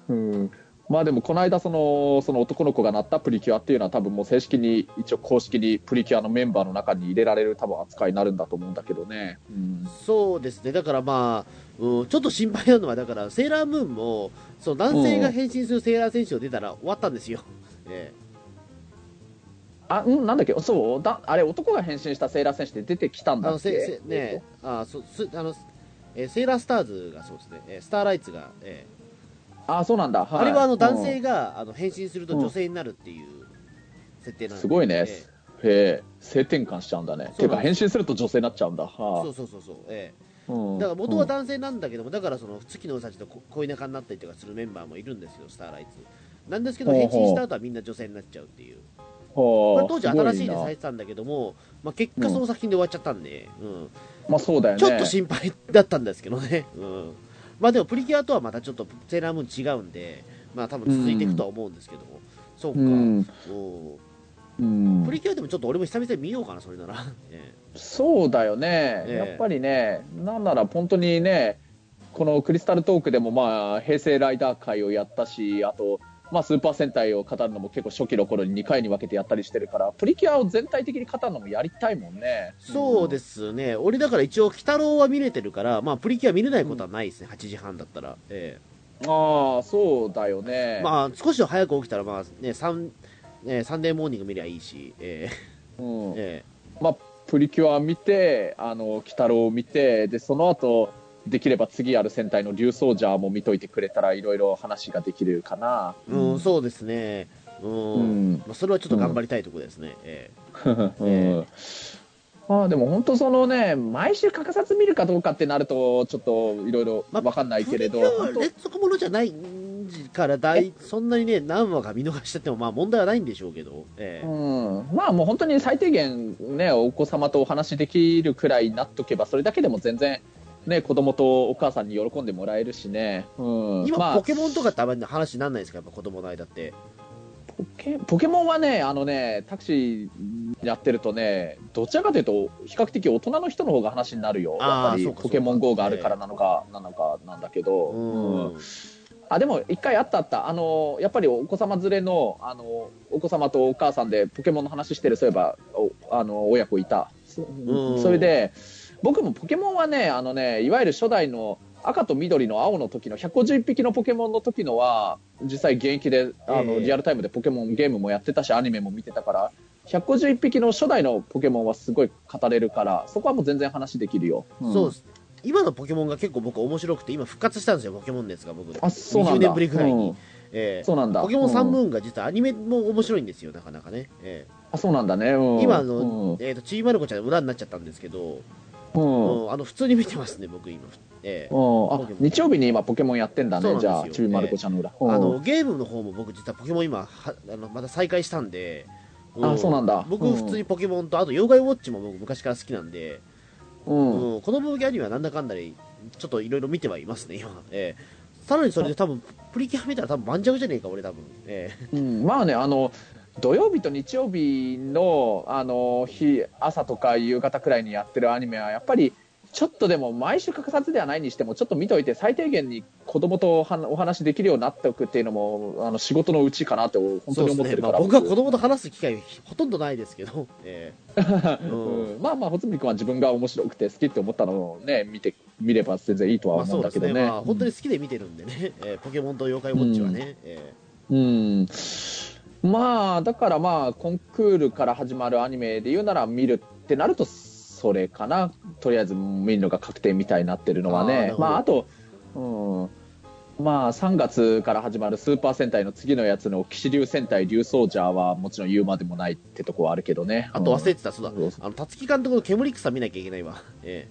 うんまあでもこの間そのその男の子がなったプリキュアっていうのは多分もう正式に一応公式にプリキュアのメンバーの中に入れられる多分扱いになるんだと思うんだけどね、うんえそうですね。だからまあ、うん、ちょっと心配なのはだからセーラームーンもその男性が変身するセーラー選手が出たら終わったんですよ、えあうんなんだっけ？そうだあれ男が変身したセーラー戦士って出てきたんえあのだっけ？せせねあそすあのえーセーラースターズがそうですね、えースターライツが、ええあそうなんだ、はい。あれはあの男うん。性が、あの変身すると女性になるっていう設定なんですごいね、えへえ。性転換しちゃうんだね。ていうか変身すると女性になっちゃうんだ、はあ。そうそうそうそう、えうん。えだから元は男性なんだけども、だからその月のうさちとこ恋仲になったりとかするメンバーもいるんですよ、スターライツ。なんですけど、変身した後はみんな女性になっちゃうっていう、ここれ当時、新しいでされてたんだけども、まあ、結果、その作品で終わっちゃったんで、うん。まあそうだよね。ちょっと心配だったんですけどね、うんまあ、でもプリキュアとはまたちょっとセーラームーン違うんで、まあ多分続いていくとは思うんですけども、そうか、うん。おう。ん。プリキュアでもちょっと俺も久々に見ようかな、それなら。えそうだよね、ええ。やっぱりね、なんなら本当にね、このクリスタルトークでも、まあ、平成ライダー会をやったし、あと、まあ、スーパー戦隊を語るのも結構初期の頃に2回に分けてやったりしてるから、プリキュアを全体的に語るのもやりたいもんね。そうですね、俺だから一応、鬼太郎は見れてるから、まあ、プリキュア見れないことはないですね、8時半だったら。えああ、そうだよね。えまあ、少しは早く起きたら、まあね、サンねサンデーモーニング見りゃいいし、えうん。ええ。まあ、プリキュア見て、あの、鬼太郎を見て、で、その後、できれば次ある戦隊の竜ソージャーも見といてくれたらいろいろ話ができるかな。えうん、そうですね、うん。うん。まあ、それはちょっと頑張りたいところですね。え うん。まあでも本当そのね毎週欠かさず見るかどうかってなるとちょっといろいろまあ分かんないけれど、プリキュアは本当連続ものじゃないから大、そんなにね、何話か見逃しちゃっても、まあ、問題はないんでしょうけど、ええ。うん、まあもう本当に最低限ねお子様とお話できるくらいになっとけばそれだけでも全然ね子供とお母さんに喜んでもらえるしね、うん、今、まあポケモンとかってあんまり話にならないですか、やっぱ子供の間って。ポケポケモンはねあのねタクシーやってるとねどちらかというと比較的大人の人の方が話になるよ。やっぱりポケモン GO があるからなのか、なのかなんだけど、うん。あでも一回あったあった。あのやっぱりお子様連れのあのお子様とお母さんでポケモンの話してるそういえばおあの親子いた。そうん。それで僕もポケモンはねあのねいわゆる初代の赤と緑の青の時の151匹のポケモンの時のは実際現役であの、ええ。リアルタイムでポケモンゲームもやってたしアニメも見てたから151匹の初代のポケモンはすごい語れるからそこはもう全然話できるよ、ん。そうです。今のポケモンが結構僕面白くて今復活したんですよポケモン熱が僕。あそうなんだ。20年ぶりぐらいに、うん。ええ。そうなんだ。ポケモンサンムうんーンが実はアニメも面白いんですよなかなかね、えあそうなんだね、うん。え今あの、うん。えー、とちびまる子ちゃん裏になっちゃったんですけど、うん。うんあの普通に見てますね僕今、ええ。うん。あ日曜日に今ポケモンやってんだねじゃあちびまる子ちゃんの裏、あうん。のゲームの方も僕実はポケモン今はあのまた再開したんで、あそうなんだ。うん。僕普通にポケモンとあと妖怪ウォッチも僕昔から好きなんで、うん。うん、この分野にはなんだかんだでちょっといろいろ見てはいますね今、ええ。さらにそれで多分プリキュア見たら多分盤石じゃねえか俺多分、ええ。うん。まあねあの土曜日と日曜日のあの日朝とか夕方くらいにやってるアニメはやっぱりちょっとでも毎週欠かさずではないにしてもちょっと見といて最低限に子供とお話できるようになっておくっていうのもあの仕事のうちかなって本当に思ってるから、僕は子供と話す機会ほとんどないですけど、ええうん。うんまあまあ穂積君は自分が面白くて好きって思ったのをね見て見れば全然いいとはまあ、思そううんだけどね。まあ、本当に好きで見てるんでね、ええポケモンと妖怪ウォッチはね、えうん、まあだからまあコンクールから始まるアニメで言うなら見るってなるとそれかな。とりあえず見るのが確定みたいになってるのはね。あまああと、うん、まあ3月から始まるスーパー戦隊の次のやつの騎士流戦隊竜ソージャーはもちろん言うまでもないってとこはあるけどね。えあと忘れてた、そうだ。うん、あの辰木監督の煙草見なきゃいけないわ、え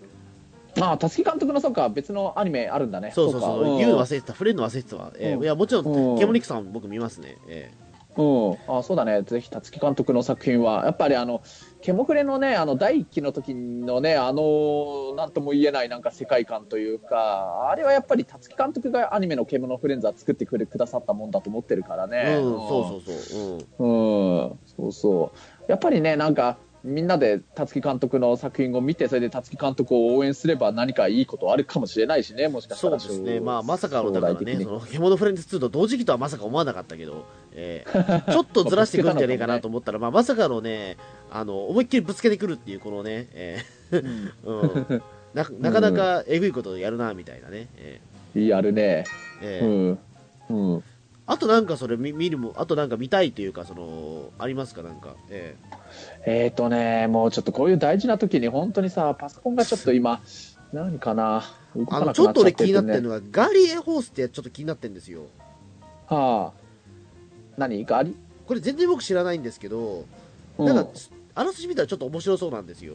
まあ、たすき監督のそうか別のアニメあるんだね。えそうそう。そう、言うの忘れてた、触れるの忘れてたわ、ええ。うん。いやもちろうん。ん、煙草さん僕見ますね、えうん、あそうだね、ぜひ、辰木監督の作品は、やっぱりあの、ケモフレのね、あの、第一期の時のね、あの、なんとも言えないなんか世界観というか、あれはやっぱり辰木監督がアニメの獣フレンズは作ってくれくださったもんだと思ってるからね。うん、そうそうそう。うん。うん、そうそう。やっぱりね、なんか、みんなで辰木監督の作品を見て、それで辰木監督を応援すれば何かいいことあるかもしれないしね、もしかしたら。そうですね、まあ、まさかの、だからね、その、獣フレンズ2と同時期とはまさか思わなかったけど、えー ちょっとずらしてくるんじゃねえかなと思ったら、まあ、まさかのね、あの、思いっきりぶつけてくるっていう、このね、えーうん、ななかなかえぐいことやるな、みたいなね。えやるね。ーえうーん。うん。あとなんかそれ見見るも、あとなんか見たいというか、その、ありますか、なんか？ええ。ーとね、もうちょっとこういう大事な時に本当にさ、パソコンがちょっと今、何かな、動ーあの、かなくちょっと俺気になってねるのが、ガリエホースってちょっと気になってるんですよ。はあ、何？ガリ？これ全然僕知らないんですけど、うん。なんか、あらすじ見たらちょっと面白そうなんですよ。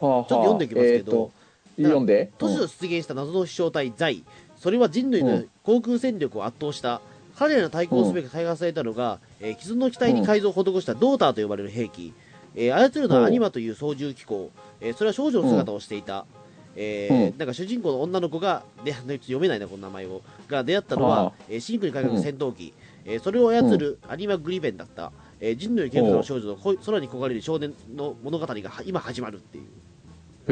はあはあ、ちょっと読んでいきますけど。えーと読んで。突如出現した謎の飛翔体ザイそれは人類の航空戦力を圧倒した彼らの対抗すべく開発されたのが、えー既存の機体に改造を施したドーターと呼ばれる兵器、えー操るのはアニマという操縦機構、えーそれは少女の姿をしていた、えーうん。なんか主人公の女の子がで読めないなこの名前を。が出会ったのはえーシンクに開発戦闘機、えーそれを操るアニマグリベンだった、えー人類のの少女のこ空に焦がれる少年の物語がは今始まるっていう。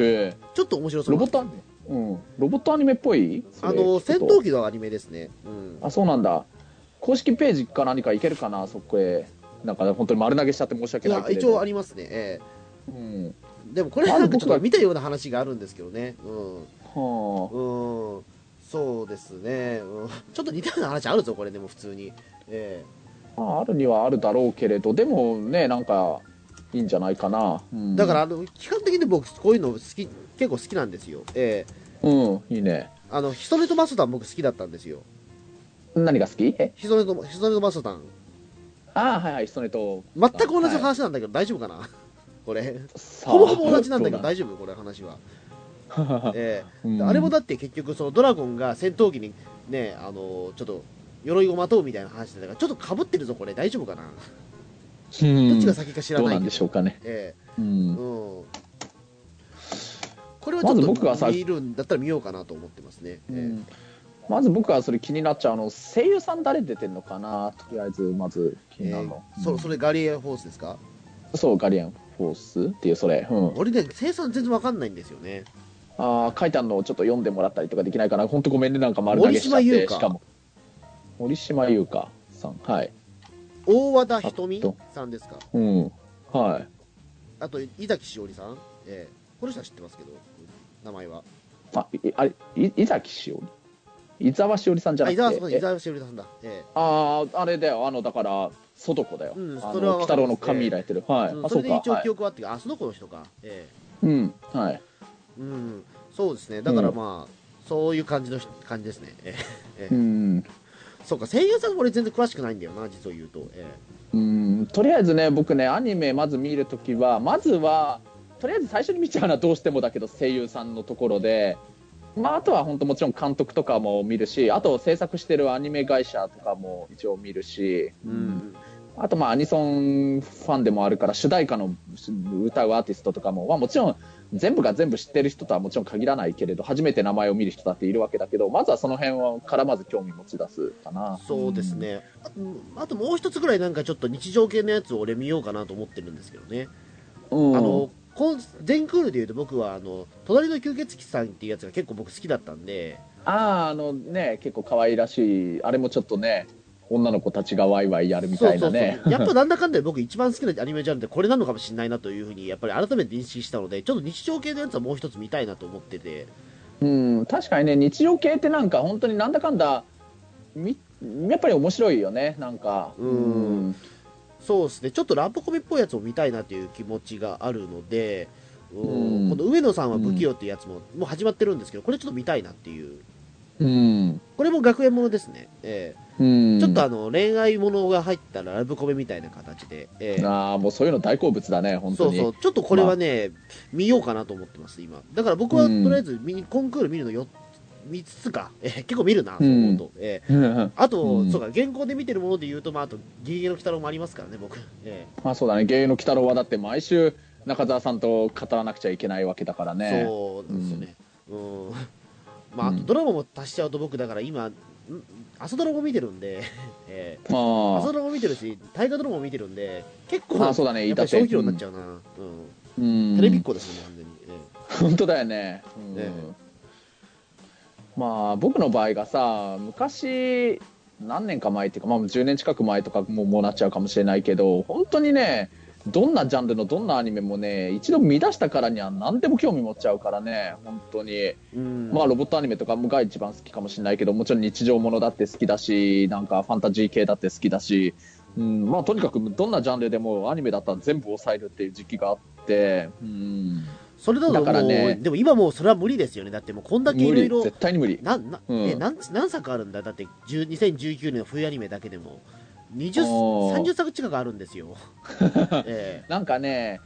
へえ。ちょっと面白そう。ロボットアニメうん。ロボットアニメっぽい？あの戦闘機のアニメですね。うん。あ、そうなんだ。公式ページか何かいけるかな、そこへ。なんか本当に丸投げしちゃって申し訳いない一応ありますね。えうん。えでもこれなんかちょっと見たような話があるんですけどね。うん。はうん。そうですね。うん。ちょっと似たような話あるぞこれでも普通に。えあ。まあ、あるにはあるだろうけれど、でもね、なんか、いいんじゃないかな。うんえだからあの基本的に僕こういうの好き結構好きなんですよ。ええうん、いいね。あのヒソネとマスタン僕好きだったんですよ。何が好き？え？ヒソネとヒソネとマスタンああ、はいはい、それと。全く同じはい話なんだけど大丈夫かな？これほぼほぼ同じなんだけどど大丈夫？これ話は。ええうんあれもだって結局そのドラゴンが戦闘機にねあのちょっと鎧をまとうみたいな話だからちょっとかぶってるぞこれ大丈夫かな、うんどっちが先か知らどうなんないけどでしょうかね。えうえん。うんこれはちょっまず僕はさと見るんだったら見ようかなと思ってますね、えうん。まず僕はそれ気になっちゃうあの声優さん誰出てんのかなとりあえずまず気えになるの、えそそれガリエホースですか？そうガリアンフォースっていうそれ、うん、俺ね生産全然わかんないんですよね。あー書いてあるのをちょっと読んでもらったりとかできないかな。本当ごめんねなんか丸投げしちゃってしかも。森島優香さん。はい。大和田瞳さんですか？うん。はい。あと井崎しおりさん、ええ。この人は知ってますけど名前は。あいあれい伊崎しおり伊沢しおりさんじゃあなくて？え伊沢さん伊沢しおりさんだ、えあああれだよ。あのだから貞子だよ、うんあそれはの鬼太わかります。郎の神以来てる。はい、えうんあそうか。それで一応はい。記憶はあって、あその子の人か。えうんはい。えうんそうですね。だからまあ、そういう感じの感じですね。ええ。ええ。うん。そうか声優さん俺全然詳しくないんだよな実を言うと、え。うんとりあえずね僕ねアニメまず見るときはまずはとりあえず最初に見ちゃうのはどうしてもだけど声優さんのところで、まあ、あとは本当もちろん監督とかも見るしあと制作してるアニメ会社とかも一応見るし、えうん。あとまあアニソンファンでもあるから主題歌の歌うアーティストとかも、まあ、もちろん全部が全部知ってる人とはもちろん限らないけれど初めて名前を見る人だっているわけだけどまずはその辺からまず興味持ち出すかな。そうですね、あとあともう一つぐらいなんかちょっと日常系のやつを俺見ようかなと思ってるんですけどね、うん、あのこん全クールでいうと僕はあの隣の吸血鬼さんっていうやつが結構僕好きだったんで。ああ、あのね、結構可愛らしい、あれもちょっとね、女の子たちがワイワイやるみたいなね。そうそうそう。やっぱなんだかんだで僕一番好きなアニメジャンルってこれなのかもしれないなというふうにやっぱり改めて認識したのでちょっと日常系のやつはもう一つ見たいなと思ってて。うん、確かにね、日常系ってなんか本当になんだかんだ、みやっぱり面白いよね、なんか。うんそうですね、ちょっとラブコメっぽいやつを見たいなという気持ちがあるので、うん、この上野さんは不器用っていうやつも、もう始まってるんですけど、これちょっと見たいなっていう。うん、これも学園ものですね。えー、うん、ちょっとあの恋愛ものが入ったらラブコメみたいな形で。えー、あ、もうそういうの大好物だね、本当に。そうそう。ちょっとこれはね、まあ、見ようかなと思ってます、今。だから僕はとりあえず、うん、コンクール見るの予3つか、えー、結構見るな、と思うと。えー、あと、そうか、現行で見てるもので言うと、まあ、あと、ゲゲの鬼太郎もありますからね、僕。えー、まあそうだね、ゲゲの鬼太郎はだって毎週、中澤さんと語らなくちゃいけないわけだからね。そうなんですよね。うん。うん、まあ、あとドラマも足しちゃうと僕、だから今、朝ドラも見てるんで、えー、あ朝ドラも見てるし、大河ドラマも見てるんで、結構、あそうだね、やっぱ消費量になっちゃうな。うん。うん、テレビっ子ですね、完全に。えー、本当だよね。うん、えーまあ僕の場合がさ昔何年か前っていうか、まあ、10年近く前とかももうなっちゃうかもしれないけど本当にねどんなジャンルのどんなアニメもね一度見出したからには何でも興味持っちゃうからね本当に。まあロボットアニメとかが一番好きかもしれないけどもちろん日常ものだって好きだしなんかファンタジー系だって好きだし、うんまあ、とにかくどんなジャンルでもアニメだったら全部抑えるっていう時期があって、うん、それだとだからね。でも今もうそれは無理ですよね。だってもうこんだけいろいろ絶、対に無理。な、な、うん。え、何、何作あるんだ？だって、10 2019年の冬アニメだけでも、20、おー。30作近くあるんですよ。えなんかね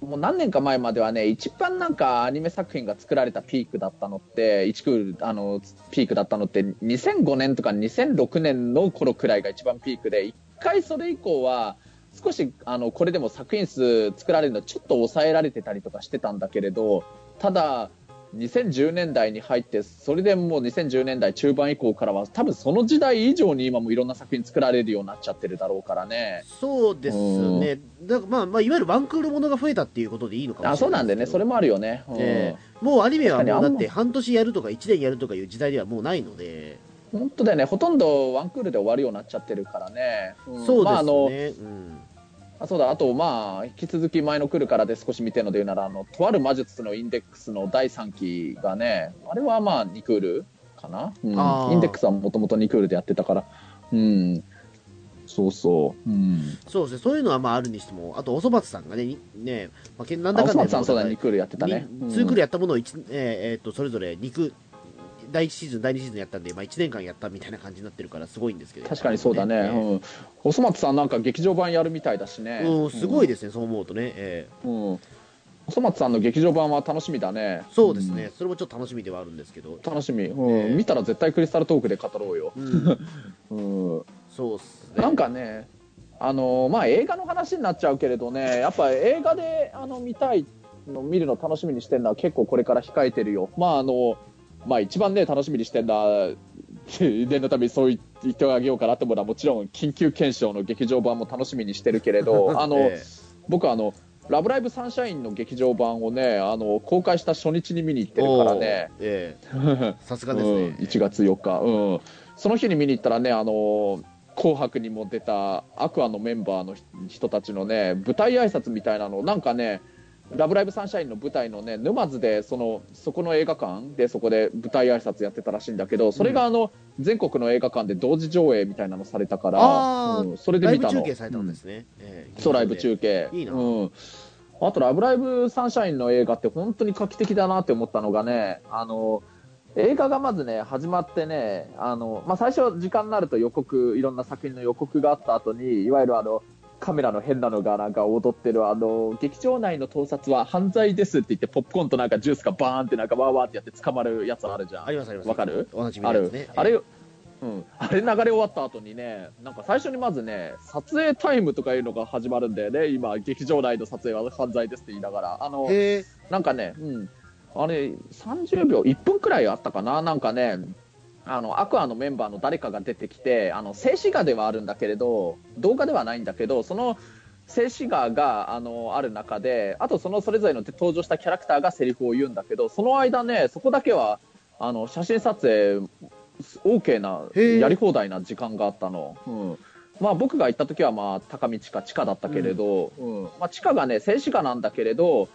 もう何年か前まではね一番なんかアニメ作品が作られたピークだったのって1クールあのピークだったのって2005年とか2006年の頃くらいが一番ピークで一回それ以降は少しあのこれでも作品数作られるのちょっと抑えられてたりとかしてたんだけれどただ2010年代に入ってそれでもう2010年代中盤以降からは多分その時代以上に今もいろんな作品作られるようになっちゃってるだろうからね。えそうですね。だからまあ、まあ、いわゆるワンクールものが増えたっていうことでいいのかもしれないあそうなんでね。それもあるよね、うん。ええ。もうアニメはもうだって半年やるとか1年やるとかいう時代ではもうないので、本当だよね。ほとんどワンクールで終わるようになっちゃってるからね、ん。そうですまああのね。うん。あそうだあとまあ引き続き前の来るからで少し見てるので言うならあのとある魔術のインデックスの第3期がねあれはまあ2クールかな、うん。インデックスはもともと2クールでやってたから。うん。そうそう、うん、そうですね。そういうのはまああるにしても、あと、おそ松さんがね、にね、まあ、けなんだかんだ松さんそうだ2にクールやってたね、うん2クールやったものを一、えーえーっと、それぞれ2ク第1シーズン、第2シーズンやったんで、まあ、1年間やったみたいな感じになってるから、すごいんですけど。確かにそうだね、えーうん、おそ松さんなんか劇場版やるみたいだしね、うん、すごいですね、そう思うとね。えーうん、おそ松さんの劇場版は楽しみだね。そうですね、それもちょっと楽しみではあるんですけど。楽しみ、うん。ええ。見たら絶対クリスタルトークで語ろうよ、うん、うん、そうっすね。なんかねあのまあ映画の話になっちゃうけれどねやっぱ映画であの見たいの見るの楽しみにしてるのは結構これから控えてるよ。まああのまあ一番ね楽しみにしてるのは念のためにそう言ってあげようかなと思うのはもちろん緊急検証の劇場版も楽しみにしてるけれど あの、え僕はあの「ラブライブサンシャイン」の劇場版をねあの公開した初日に見に行っーてるからね。えー さすがですうん、ね。1月4日、うん、その日に見に行ったらね、あの紅白にも出たアクアのメンバーの人たちのね舞台挨拶みたいなのなんかね「ラブライブサンシャイン」の舞台のね沼津でそのそこの映画館でそこで舞台挨拶やってたらしいんだけどそれがあの、全国の映画館で同時上映みたいなのされたから、うんそれでライブ見たの中継されたんですね。えーそうライブ中継。いいな。うん、あと「ラブライブサンシャイン」の映画って本当に画期的だなって思ったのがねあの映画がまずね始まってねあの、まあ、最初時間になると予告いろんな作品の予告があった後にいわゆるあのカメラの変なのがなんか踊ってるあの劇場内の盗撮は犯罪ですって言ってポップコーンとなんかジュースがバーンってなんかワーワーってやって捕まるやつあるじゃん。ありますあります。わかる？おなじみあるのやつね。あれ、うん、あれ流れ終わった後にね、なんか最初にまずね、撮影タイムとかいうのが始まるんだよね、今、劇場内の撮影は犯罪ですって言いながら、あの。なんかね、うん、あれ、30秒、1分くらいあったかな、なんかね、あのアクアのメンバーの誰かが出てきて、あの静止画ではあるんだけれど、動画ではないんだけど、その静止画があのある中で、あとそのそれぞれの登場したキャラクターがセリフを言うんだけど、その間ね、そこだけはあの写真撮影、OK な、やり放題な時間があったの。うん。まあ、僕が行った時はまあ高道か地下だったけれど、うん。まあ、地下がね静止画なんだけれど、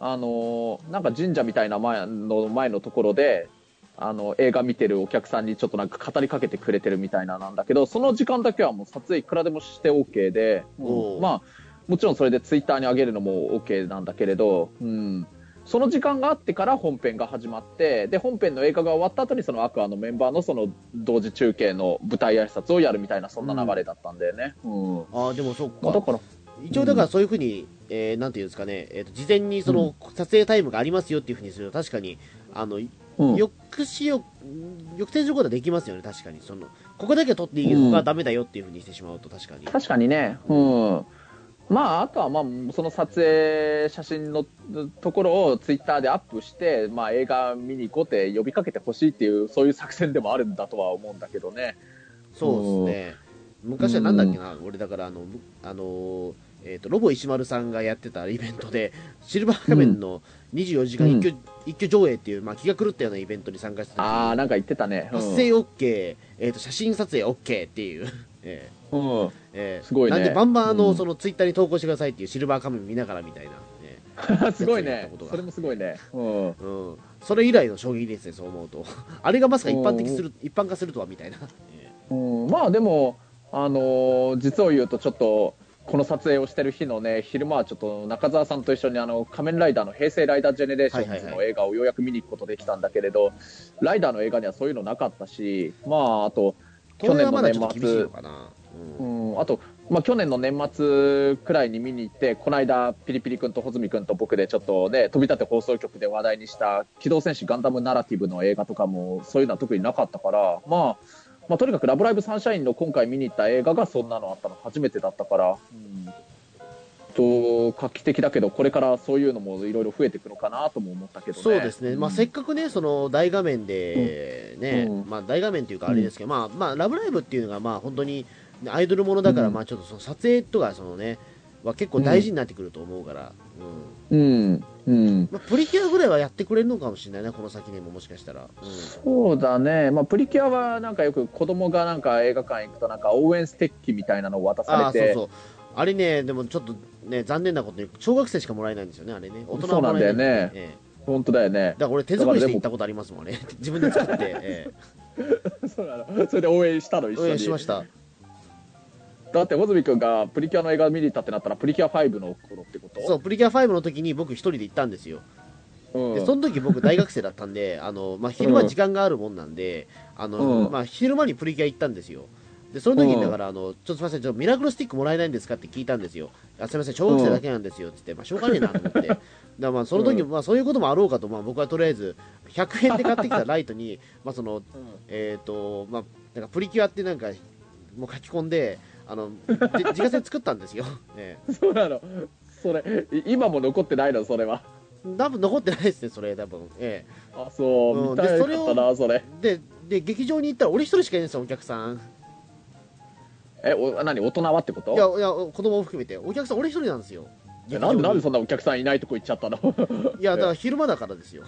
あのーなんか神社みたいな前の前のところであの映画見てるお客さんにちょっとなんか語りかけてくれてるみたいななんだけどその時間だけはもう撮影いくらでもして OK で、うん。まあもちろんそれでツイッターに上げるのも OK なんだけれど、うん、その時間があってから本編が始まってで本編の映画が終わった後にそのアクアのメンバーのその同時中継の舞台挨拶をやるみたいなそんな流れだったんだよね。うん。ああ、でもそっか。まあだから一応だからそういうふうに、えーなんていうんですかね、えーと事前にその撮影タイムがありますよっていうふうにすると、確かに、あの、いうん。抑止を抑制することはできますよね確かに。そのここだけは撮っていいけどうん他はダメだよっていうふうにしてしまうと確かに、確かにね、うん。まあ、あとは、まあ、その撮影写真のところをツイッターでアップして、まあ、映画見に行こうって呼びかけてほしいっていう、そういう作戦でもあるんだとは思うんだけどね。そうですね。昔はなんだっけな、俺だからあのむあのえー、とロボ石丸さんがやってたイベントでシルバー仮面の24時間一挙,、一挙上映っていう、まあ、気が狂ったようなイベントに参加してたああ、なんか言ってたね。うん。発声 OK、えー、と写真撮影 OK っていう、えうん。ーえー。すごいね。なんでバンバンあの、うん。そのツイッターに投稿してくださいっていうシルバー仮面見ながらみたいな、え すごいね。それもすごいね。うん。ーうん、それ以来の衝撃ですねそう思うと。あれがまさか一般的する一般化するとはみたいな、えうん、まあでも、あのー実を言うとちょっとこの撮影をしてる日のね昼間はちょっと中澤さんと一緒にあの仮面ライダーの平成ライダージェネレーションズの映画をようやく見に行くことできたんだけれど、ライダーの映画にはそういうのなかったしまああと去年の年末うん、あと、まあ、去年の年末くらいに見に行って、この間、ピリピリ君と穂積君と僕でちょっとね、飛び立て放送局で話題にした、機動戦士ガンダムナラティブの映画とかも、そういうのは特になかったから、まあ、まあ、とにかくラブライブサンシャインの今回見に行った映画がそんなのあったの。初めてだったから、うん、と、画期的だけど、これからそういうのもいろいろ増えていくのかなとも思ったけどね。そうですね、まあ、うん。せっかくね、その大画面でね、うん。まあ、大画面というか、あれですけど、まあまあ、ラブライブっていうのが、まあ、本当にアイドルものだから、うん。まあ、ちょっとその撮影とか、そのね、は結構大事になってくると思うから、うん。うん、うん。まあ、プリキュアぐらいはやってくれるのかもしれないね、この先にももしかしたら。うん。そうだね、まあ、プリキュアはなんかよく子供がなんか映画館行くとなんか応援ステッキみたいなのを渡されて。ああそうそう。あれね、でもちょっとね、残念なことに、小学生しかもらえないんですよね、あれね。大人はもらえないそうなんだよね。ええ本当だよね。だから俺、手作りして行ったことありますもんね。自分で作って、えそうなの。それで応援したの一え応緒に。援しました。だって穂積君がプリキュアの映画見に行ったってなったらプリキュア5の頃ってこと？そう、プリキュア5の時に僕一人で行ったんですよ。うん、でその時僕大学生だったんであの、まあ、昼間時間があるもんなんで、あのうん。まあ、昼間にプリキュア行ったんですよ。でその時にうん。だからあの、ちょっとすみませんちょっとミラクルスティックもらえないんですかって聞いたんですよ。あすみません小学生だけなんですよって言って、まあ、しょうがねえなと思って。だからまあその時、うんまあ、そういうこともあろうかと、まあ、僕はとりあえず100円で買ってきたライトにまあそのうん。えっ、とまあなんかプリキュアってなんかもう書き込んであので自家製作ったんですよ、ね、そうなの。それい今も残ってないの？それは。多分残ってないですねそれ多分。えあそう、うん。見たいかったなそれえでで劇場に行ったら俺一人しかいないんですよお客さん。えお何？大人はってこと？いやいや子供も含めて。お客さん俺一人なんですよ。えなんでなんでそんんなお客さんいないとこ行っちゃったの？いやだから昼間だからですよ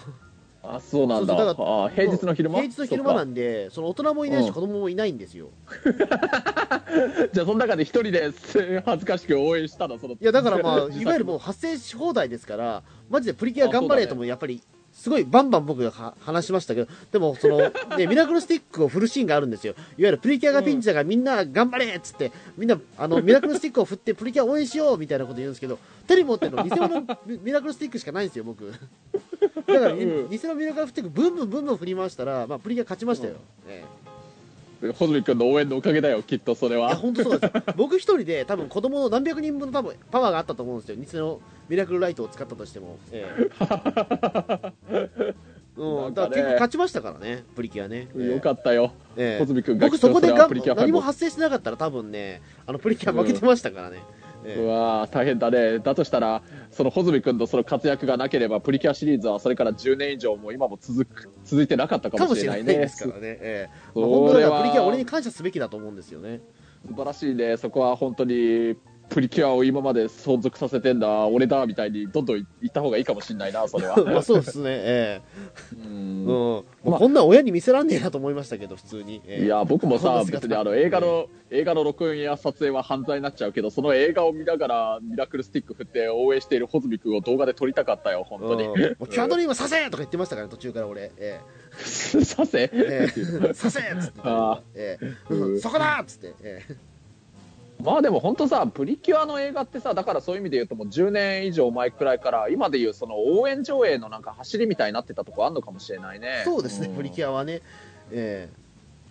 あそうなんだ。そうそうだからあ平日の昼間？平日の昼間なんでその大人もいないしうん。子供もいないんですよ、か じゃあその中で一人で恥ずかしく応援したの？そのいやだからまあいわゆるもう発生し放題ですからマジでプリキュア頑張れともやっぱりすごいバンバン僕がは話しましたけどでもその、ね、ミラクルスティックを振るシーンがあるんですよ。いわゆるプリキュアがピンチだからみんな頑張れっつってみんなあのミラクルスティックを振ってプリキュア応援しようみたいなこと言うんですけど手に持ってるの偽物のミミラクルスティックしかないんですよ僕だから、うん。偽のミラクルスティックブンブンブンブン振り回したら、まあ、プリキュア勝ちましたよ、ええ。穂積君の応援のおかげだよきっとそれいやは本当そうです 僕一人で多分子供の何百人分の多分パワーがあったと思うんですよ。偽のミラクルライトを使ったとしても、ええ。うん、だから結構勝ちましたからねプリキュアね、ええ。よかったよ。ええ。穂積君が僕そこでがはプリキュアファン何も発生しなかったら多分ねあのプリキュア負けてましたからね、ええ。うわー大変だね。だとしたらその穂積君のその活躍がなければプリキュアシリーズはそれから10年以上も今も続く続いてなかったかかもしれないいねですからね、ええ。そまあ本当だからプリキュア俺に感謝すべきだと思うんですよね。素晴らしいね。そこは本当にプリキュアを今まで存続させてんだ俺だみたいにどんどん言った方がいいかもしれないなそれは。まあそうですねえうえん。うん。もうまあ。こんなん親に見せらんねえなと思いましたけど普通に、ええ。いや僕もさ別にあの映画の映画の録音や撮影は犯罪になっちゃうけどその映画を見ながらミラクルスティック振って応援している穂積君を動画で撮りたかったよ本当に。うん。もうキュアドリームさせとか言ってましたからね途中から俺、え させえええ。させっつって、あええ。うん。そこだっつって、ええまあでも本当さ、プリキュアの映画ってさ、だからそういう意味で言うともう10年以上前くらいから、今で言うその応援上映のなんか走りみたいになってたとこあんのかもしれないね。そうですね、プリキュア。はね、え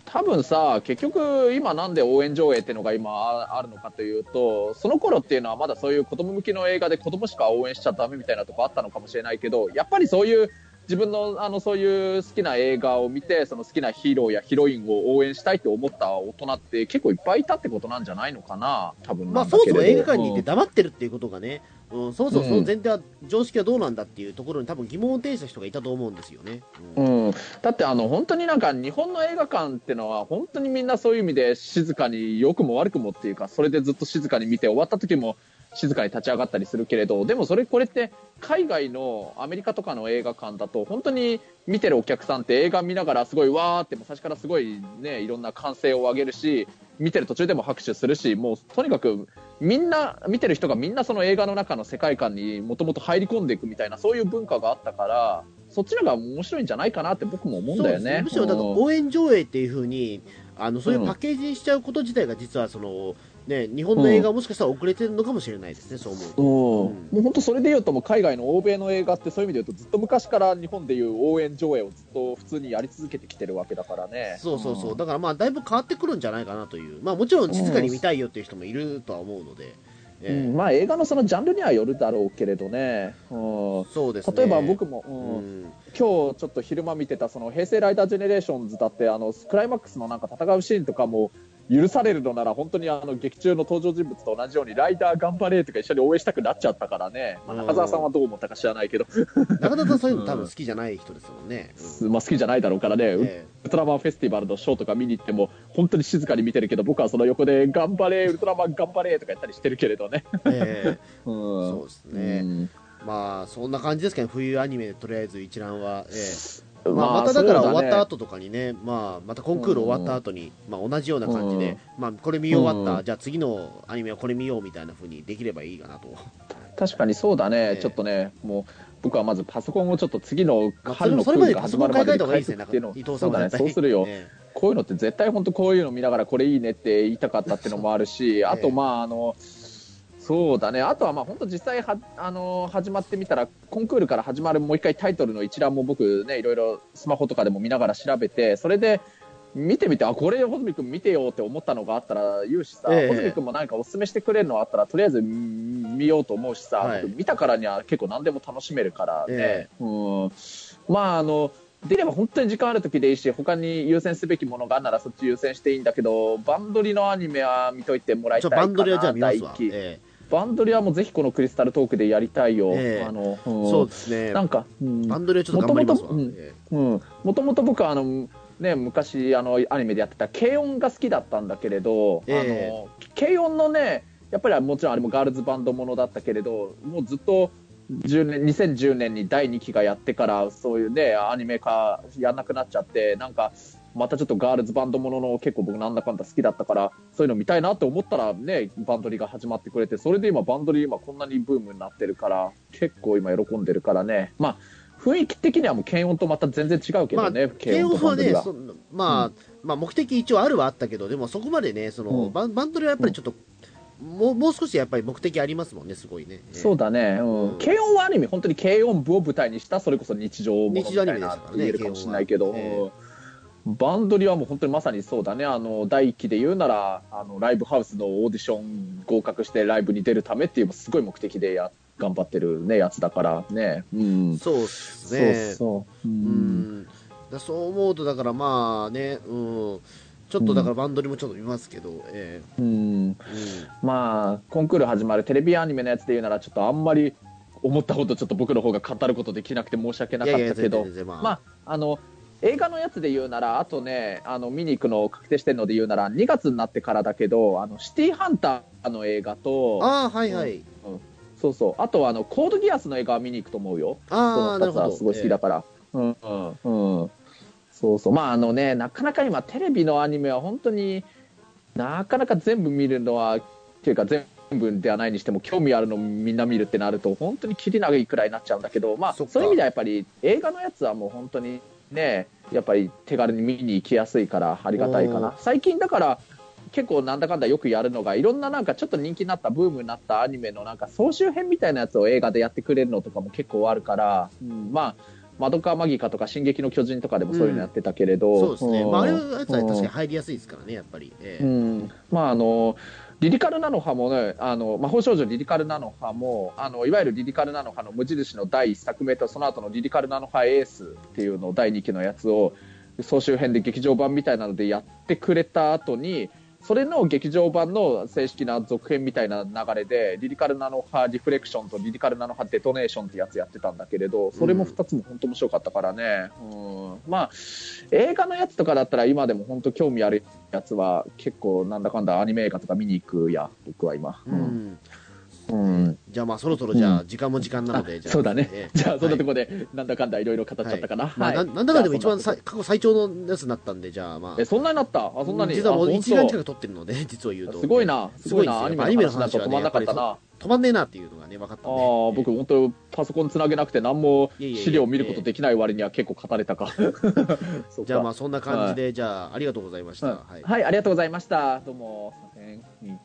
多分さ、結局今なんで応援上映っていうのが今ああるのかというと、その頃っていうのはまだそういう子供向きの映画で子供しか応援しちゃダメみたいなとこあったのかもしれないけど、やっぱりそういう自分のあのそういう好きな映画を見てその好きなヒーローやヒロインを応援したいと思った大人って結構いっぱいいたってことなんじゃないのかな多分まあ、そもそも映画館にいて黙ってるっていうことがね、うん、そもそもその前提は、常識はどうなんだっていうところに多分疑問を呈した人がいたと思うんですよね。うん、だってあの本当になんか日本の映画館っていうのは本当にみんなそういう意味で静かに良くも悪くもっていうかそれでずっと静かに見て終わった時も静かに立ち上がったりするけれどでもそれこれって海外のアメリカとかの映画館だと本当に見てるお客さんって映画見ながらすごいわーって最初からすごいねいろんな歓声を上げるし見てる途中でも拍手するしもうとにかくみんな見てる人がみんなその映画の中の世界観にもともと入り込んでいくみたいなそういう文化があったからそっちの方が面白いんじゃないかなって僕も思うんだよね。むしろ応援上映っていうふうにあのそういうパッケージにしちゃうこと自体が実はその、ね、日本の映画もしかしたら遅れてるのかもしれないですね、そう思うと、うん、もう本当それでいうともう海外の欧米の映画ってそういう意味で言うとずっと昔から日本でいう応援上映をずっと普通にやり続けてきてるわけだからね。そうそうそう、だからまあだいぶ変わってくるんじゃないかなという、まあ、もちろん静かに見たいよっていう人もいるとは思うので。えー、うん、まあ映画のそのジャンルにはよるだろうけれどね、うん、そうです、ね、例えば僕も、うん、今日ちょっと昼間見てたその平成ライダージェネレーションズだってあのクライマックスのなんか戦うシーンとかも許されるのなら本当にあの劇中の登場人物と同じようにライダー頑張れとか一緒に応援したくなっちゃったからね、まあ、中澤さんはどう思ったか知らないけど。中澤さんそういうの多分好きじゃない人ですもんね、うん、まあ、好きじゃないだろうからね、えー、ウルトラマンフェスティバルのショーとか見に行っても本当に静かに見てるけど僕はその横で頑張れウルトラマン頑張れとか言ったりしてるけれどね、えーうん、そうですね、うん、まあそんな感じですけど冬アニメとりあえず一覧は、えーまあ、まただから終わった後とかにね、まあ、またコンクール終わった後に、まあ、同じような感じで、まあ、これ見終わった、じゃあ次のアニメはこれ見ようみたいなふうにできればいいかなと。確かにそうだね、ちょっとね、もう僕はまずパソコンをちょっと次の春のクールが始まるまでに返すっていうのを、そうだね、そうするよ。こういうのって絶対本当こういうの見ながらこれいいねって言いたかったっていうのもあるし、あとまああの。そうだね、あとはまあ本当、実際はあの始まってみたら、コンクールから始まるもう一回タイトルの一覧も僕ね、いろいろスマホとかでも見ながら調べて、それで見てみて、あこれ、穂積君見てよって思ったのがあったら言うしさ、穂積君も何かおすすめしてくれるのあったら、とりあえず見ようと思うしさ、はい、見たからには結構何でも楽しめるからね。えー、うん。まああのできれば本当に時間ある時でいいし他に優先すべきものがあるならそっち優先していいんだけどバンドリのアニメは見といてもらいたいかなバンドリはじゃあ見ますわ、えーバンドリはもうぜひこのクリスタルトークでやりたいよ。えー、あの、うん、そうですね。なんか、うん、バンドリはちょっと頑張りますわ。もともと僕はあの、ね、昔あのアニメでやってた軽音が好きだったんだけれど、えー、あの軽音のねやっぱりもちろんあれもガールズバンドものだったけれどもうずっと10年2010年に第2期がやってからそういうねアニメ化やんなくなっちゃってなんかまたちょっとガールズバンドものの結構僕なんだかんだ好きだったからそういうの見たいなって思ったらねバンドリが始まってくれてそれで今バンドリ今こんなにブームになってるから結構今喜んでるからね。まあ雰囲気的にはもう検温とまた全然違うけどね、まあ、は。ねまあ、うん、まあ目的一応あるはあったけどでもそこまでねその、うん、バンドリはやっぱりちょっと、もうもう少しやっぱり目的ありますもんね、すごいね。そうだね、うん。うん、軽音はある意味、本当に軽音部を舞台にした、それこそ日常ものみたいな言えるかもしれないけど、えーバンドリはもう本当にまさにそうだね、あの第1期で言うならあのライブハウスのオーディション合格してライブに出るためっていうすごい目的でや頑張ってる、ね、やつだからね、うん、そうっすね、そうそう。うん。だそう思うと、だからまあね、うん、ちょっとだからバンドリもちょっと見ますけど、うん、え。ー、うん。うん、まあ、コンクール始まるテレビアニメのやつで言うなら、ちょっとあんまり思ったほどちょっと僕の方が語ることできなくて申し訳なかったけど、まあ、まあ、あの映画のやつで言うなら、あとね、あの見に行くのを確定してるので言うなら、2月になってからだけど、あのシティーハンターの映画と、あはいはい、うん、そうそう、あとはあのコードギアスの映画は見に行くと思うよ、あこの2つはすごい好きだから。えー、うんうん。そうそう、まああのね、なかなか今、テレビのアニメは本当になかなか全部見るのは、っていうか、全部ではないにしても、興味あるのみんな見るってなると、本当にきり長いくらいになっちゃうんだけど、まあ、そういう意味ではやっぱり映画のやつはもう本当にね、やっぱり手軽に見に行きやすいからありがたいかな。最近だから結構なんだかんだよくやるのがいろんななんかちょっと人気になったブームになったアニメのなんか総集編みたいなやつを映画でやってくれるのとかも結構あるから、うん、まあマドカマギカとか進撃の巨人とかでもそういうのやってたけれど、うん、そうですね、まあ、あれは確かに入りやすいですからねやっぱり、えー、うん、まああのリリカルなのハもね、あの魔法少女リリカルなのハもあのいわゆるリリカルなのハの無印の第1作目とその後のリリカルなのハエースっていうの第2期のやつを総集編で劇場版みたいなのでやってくれた後にそれの劇場版の正式な続編みたいな流れでリリカルナノハリフレクションとリリカルナノハデトネーションってやつやってたんだけれどそれも2つも本当面白かったからね、うん、まあ映画のやつとかだったら今でも本当興味あるやつは結構なんだかんだアニメ映画とか見に行くや僕は今。うん、うん。うん、じゃあまあそろそろじゃあ時間も時間なので、じゃあ。そうだね、えー じゃあそんなとはい。こでなんだかんだいろいろ語っちゃったかな、まあ、はい。ななんだかんでも一番さ過去最長のやつになったんで、じゃあまあ。えそんなになった？あそんなに？実はもうあ1時間近く撮ってるので、実を言うと。すごいな。すごいな。アニメの話だと止まんなかったな、あ止まんねえなっていうのがね、分かったんで。あー僕本当パソコンつなげなくて何も資料を見ることできない割には結構語れたか。じゃあまあそんな感じで、じゃあありがとうございました。うんはい。はい、ありがとうございました。どうも。すいませんうん